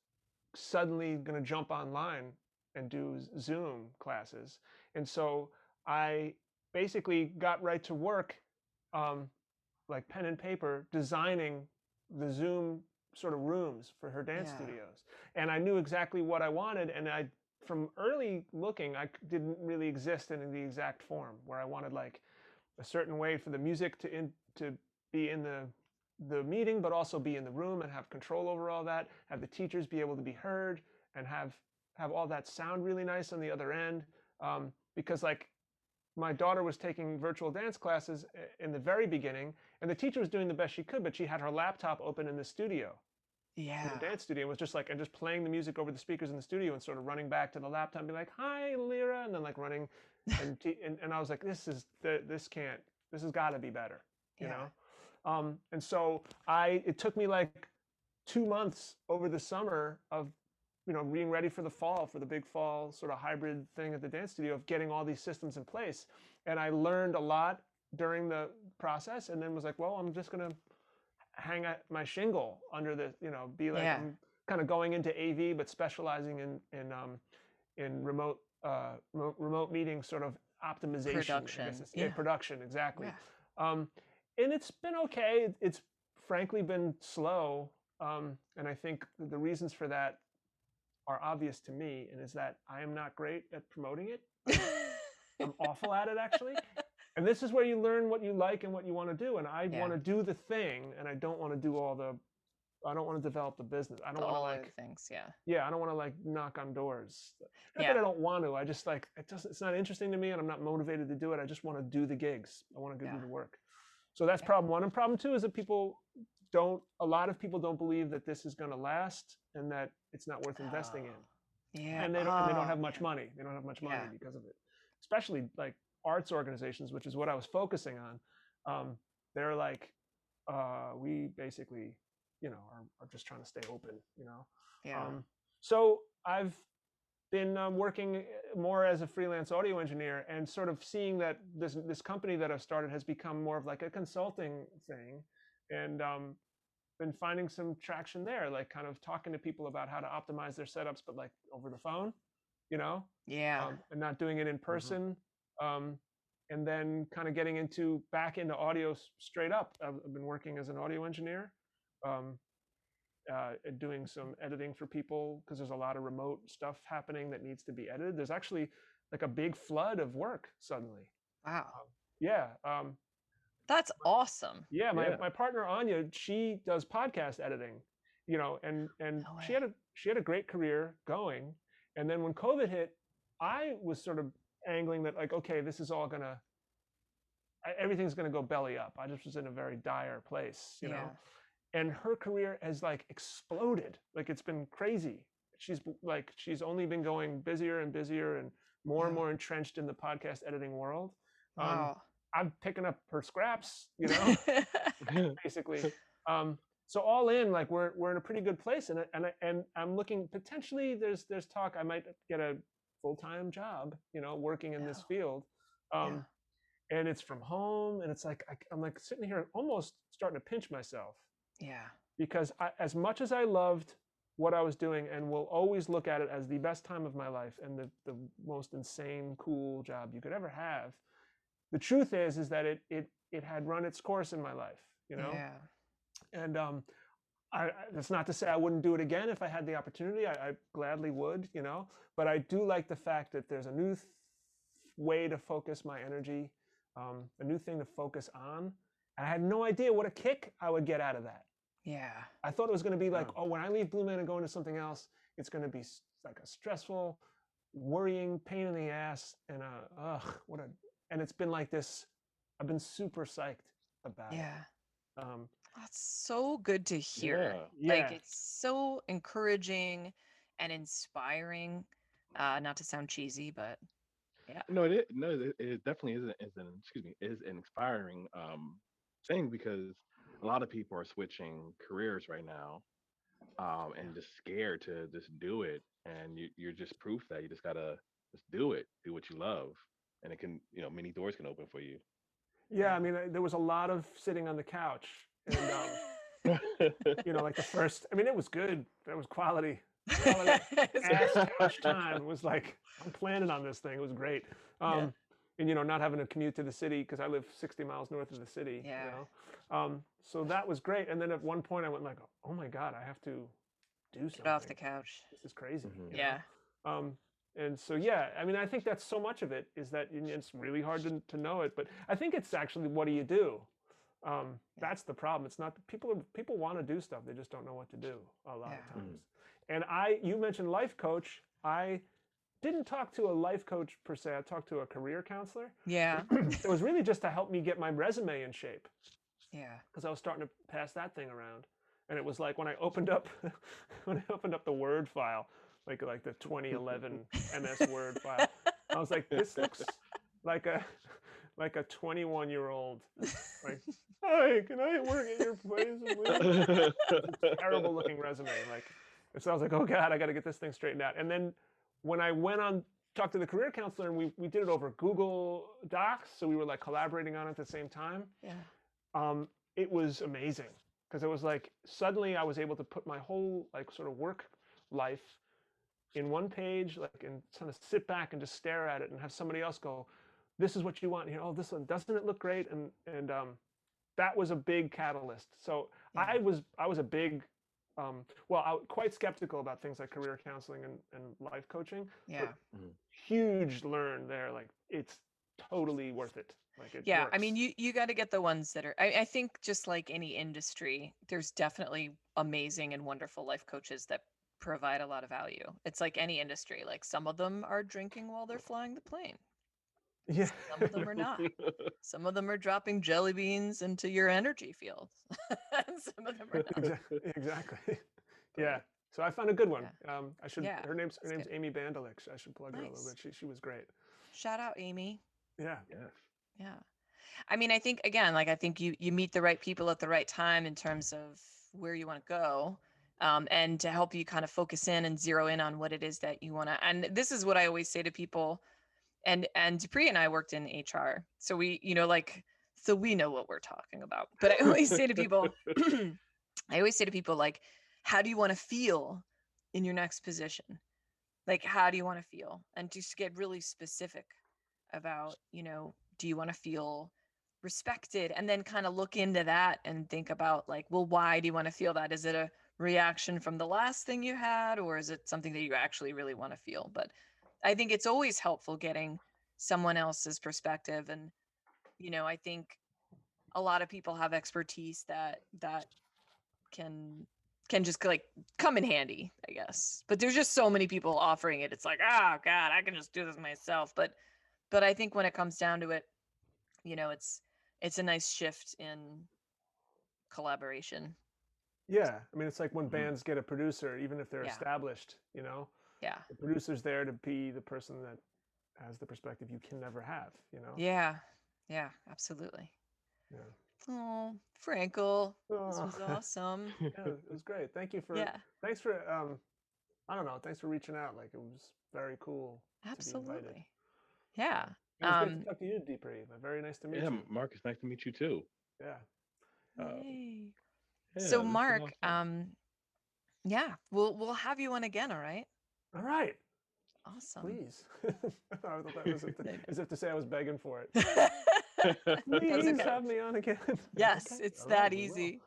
suddenly going to jump online and do Zoom classes. And so I basically got right to work, um, like pen and paper, designing the Zoom sort of rooms for her dance Yeah. studios. And I knew exactly what I wanted. And I, from early looking, I didn't really exist in the exact form where I wanted like a certain way for the music to in, to be in the the meeting, but also be in the room and have control over all that. Have the teachers be able to be heard and have have all that sound really nice on the other end. Um, because like my daughter was taking virtual dance classes in the very beginning, and the teacher was doing the best she could, but she had her laptop open in the studio in Yeah. the dance studio and was just like and just playing the music over the speakers in the studio and sort of running back to the laptop and be like hi lyra and then like running <laughs> and and, and i was like this is the, this can't this has got to be better you Yeah. know um and so i it took me like two months over the summer of you know being ready for the fall for the big fall sort of hybrid thing at the dance studio of getting all these systems in place and i learned a lot during the process and then was like well i'm just going to hang at my shingle under the you know be like Yeah. i'm kind of going into av but specializing in in um in remote uh remote, remote meeting sort of optimization Production, yeah, yeah. production exactly Yeah. um and it's been okay it's frankly been slow um and i think the reasons for that are obvious to me and is that i am not great at promoting it <laughs> i'm awful at it actually and this is where you learn what you like and what you want to do and i Yeah. want to do the thing and i don't want to do all the i don't want to develop the business i don't want to All like things. Yeah. yeah i don't want to like knock on doors not Yeah. that i don't want to i just like it doesn't it's not interesting to me and i'm not motivated to do it i just want to do the gigs i want to go Yeah. do the work so that's Yeah. problem one and problem two is that people don't a lot of people don't believe that this is going to last and that it's not worth investing in Oh, <gasps> Yeah. and they don't, and they don't Oh, have much money they don't have much money Yeah. because of it especially like arts organizations, which is what I was focusing on, um, they're like, uh, we basically, you know, are, are just trying to stay open, you know. Yeah. Um, so I've been um, working uh, more as a freelance audio engineer and sort of seeing that this this company that I've started has become more of like a consulting thing, and um, been finding some traction there, like kind of talking to people about how to optimize their setups, but like over the phone, you know, yeah. um, and not doing it in person. Um, and then kind of getting into back into audio straight up. I've, I've been working as an audio engineer, um, uh, and doing some editing for people because there's a lot of remote stuff happening that needs to be edited. There's actually like a big flood of work suddenly. wow. Yeah. Um, That's awesome. yeah, my, Yeah. my partner Anya, she does podcast editing, you know, and and No she had a she had a great career going, and then when COVID hit, I was sort of angling that like, okay, this is all gonna, everything's gonna go belly up. I just was in a very dire place, you know, and her career has like exploded, like it's been crazy. She's like she's only been going busier and busier and more and more entrenched in the podcast editing world. Um, Wow. I'm picking up her scraps, you know <laughs> <laughs> basically. Um, so all in, like we're we're in a pretty good place, and I- and I, and I'm looking potentially. There's there's talk I might get a full time job, you know, working in this field, um, and it's from home, and it's like I, I'm like sitting here almost starting to pinch myself yeah. because I, as much as I loved what I was doing and will always look at it as the best time of my life and the, the most insane cool job you could ever have the truth is is that it it it had run its course in my life you know Yeah. and um I, that's not to say I wouldn't do it again if I had the opportunity. I, I gladly would, you know. But I do like the fact that there's a new th- way to focus my energy, um, a new thing to focus on. And I had no idea what a kick I would get out of that. Yeah. I thought it was going to be like, Yeah. oh, when I leave Blue Man and go into something else, it's going to be like a stressful, worrying pain in the ass, and a ugh, what a. And it's been like this. I've been super psyched about Yeah. it. Um, That's so good to hear. Yeah. Like yeah. it's so encouraging and inspiring. Uh, not to sound cheesy, but yeah. No, it is, no, it, it definitely is, a- is an excuse me is an inspiring um thing because a lot of people are switching careers right now, um, and just scared to just do it. And you, you're just proof that you just gotta just do it, do what you love, and it can you know many doors can open for you. Yeah, I mean, there was a lot of sitting on the couch, and um, <laughs> you know, like the first. I mean, it was good. That was quality. quality <laughs> ass couch time. It was like I'm planning on this thing. It was great. Um, Yeah. And you know, not having to commute to the city because I live 60 miles north of the city. Yeah. You know? Um, so that was great. And then at one point, I went like, "Oh my god, I have to do something. Get off the couch. This is crazy." Mhm. you know? Yeah. Um, and so yeah, I mean, I think that's so much of it is that it's really hard to, to know it, but I think it's actually what do you do? Um, that's the problem. It's not people. Are, people want to do stuff, they just don't know what to do a lot Yeah. of times. And I, you mentioned life coach. I didn't talk to a life coach per se. I talked to a career counselor. Yeah. <clears throat> it was really just to help me get my resume in shape Yeah. because I was starting to pass that thing around. And it was like when I opened up <laughs> when I opened up the Word file, like like the 2011 MS <laughs> Word file, I was like, this looks like a like a 21 year old. Like, hi, can I work at your place? please?" <laughs> Terrible looking resume. Like, so I was like, oh God, I got to get this thing straightened out. And then when I went on talked to the career counselor and we we did it over Google Docs, so we were like collaborating on it at the same time Yeah. um, it was amazing because it was like suddenly I was able to put my whole like sort of work life in one page, like and kind of sit back and just stare at it and have somebody else go, "This is what you want." You know, oh, this one doesn't it look great? And and um, that was a big catalyst. So Yeah. I was I was a big um, well, I was quite skeptical about things like career counseling and, and life coaching. Yeah. Huge learn there. Like it's totally worth it. Like it Yeah. I mean, you you got to get the ones that are. I, I think just like any industry, there's definitely amazing and wonderful life coaches that provide a lot of value. It's like any industry. Like some of them are drinking while they're flying the plane. yeah. Some of them are not. <laughs> Some of them are dropping jelly beans into your energy field. <laughs> and some of them are not. exactly. <laughs> exactly. yeah. So I found a good one. Um, I should. Yeah, her name's her name's good. Amy Bandelich. I should plug her a little bit. She she was great. Shout out Amy. Yeah. Yes. Yeah. I mean, I think again, like I think you you meet the right people at the right time in terms of where you want to go. Um, and to help you kind of focus in and zero in on what it is that you want to and this is what i always say to people and and dupree and i worked in hr so we you know like so we know what we're talking about but i always say to people <laughs> <clears throat> i always say to people like how do you want to feel in your next position? Like how do you want to feel? And just get really specific about you know do you want to feel respected? And then kind of look into that and think about like well why do you want to feel that? Is it a reaction from the last thing you had or is it something that you actually really want to feel? But i think it's always helpful getting someone else's perspective and you know i think a lot of people have expertise that that can can just like come in handy i guess. But there's just so many people offering it it's like oh god i can just do this myself. But but i think when it comes down to it you know it's it's a nice shift in collaboration Yeah. I mean, it's like when Mhm. bands get a producer, even if they're Yeah. established, you know, yeah the producer's there to be the person that has the perspective you can never have, you know? yeah yeah absolutely Yeah. oh frankel this was Oh, awesome <laughs> yeah, it was great. Thank you for, yeah thanks for, um, I don't know, thanks for reaching out. Like, it was very cool. absolutely yeah It was great Um, to talk to you, Dupree. Very nice to meet Yeah, you. Yeah, Marcus, nice to meet you too. Yeah. Uh, Yay. Yeah, so mark um yeah we'll we'll have you on again all right All right. awesome Please. <laughs> I thought that was as if, to, <laughs> as if to say I was begging for it. <laughs> Please okay. have me on again. yes Okay, it's all that right, easy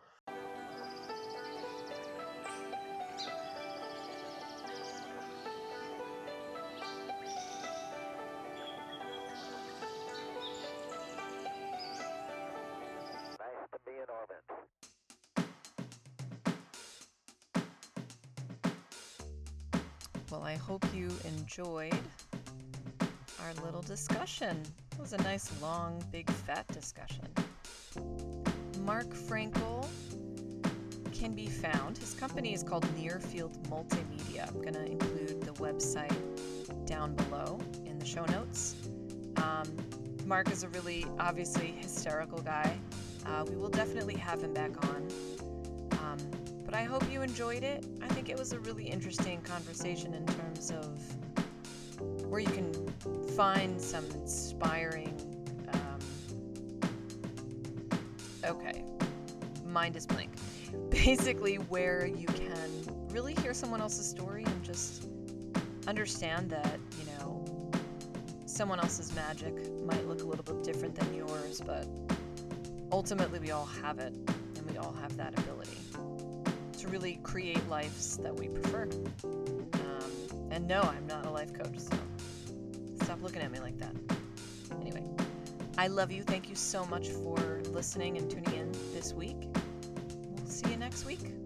enjoyed our little discussion. It was a nice, long, big, fat discussion. Mark Frankel can be found. His company is called Nearfield Multimedia. I'm going to include the website down below in the show notes. Um, Mark is a really, obviously, hysterical guy. Uh, we will definitely have him back on. Um, but I hope you enjoyed it. I think it was a really interesting conversation in terms of where you can find some inspiring. Um, okay, mind is blank. <laughs> Basically, where you can really hear someone else's story and just understand that, you know, someone else's magic might look a little bit different than yours, but ultimately we all have it and we all have that ability to really create lives that we prefer. Um, and no, I'm not a life coach, so stop looking at me like that. Anyway, I love you. Thank you so much for listening and tuning in this week. We'll see you next week.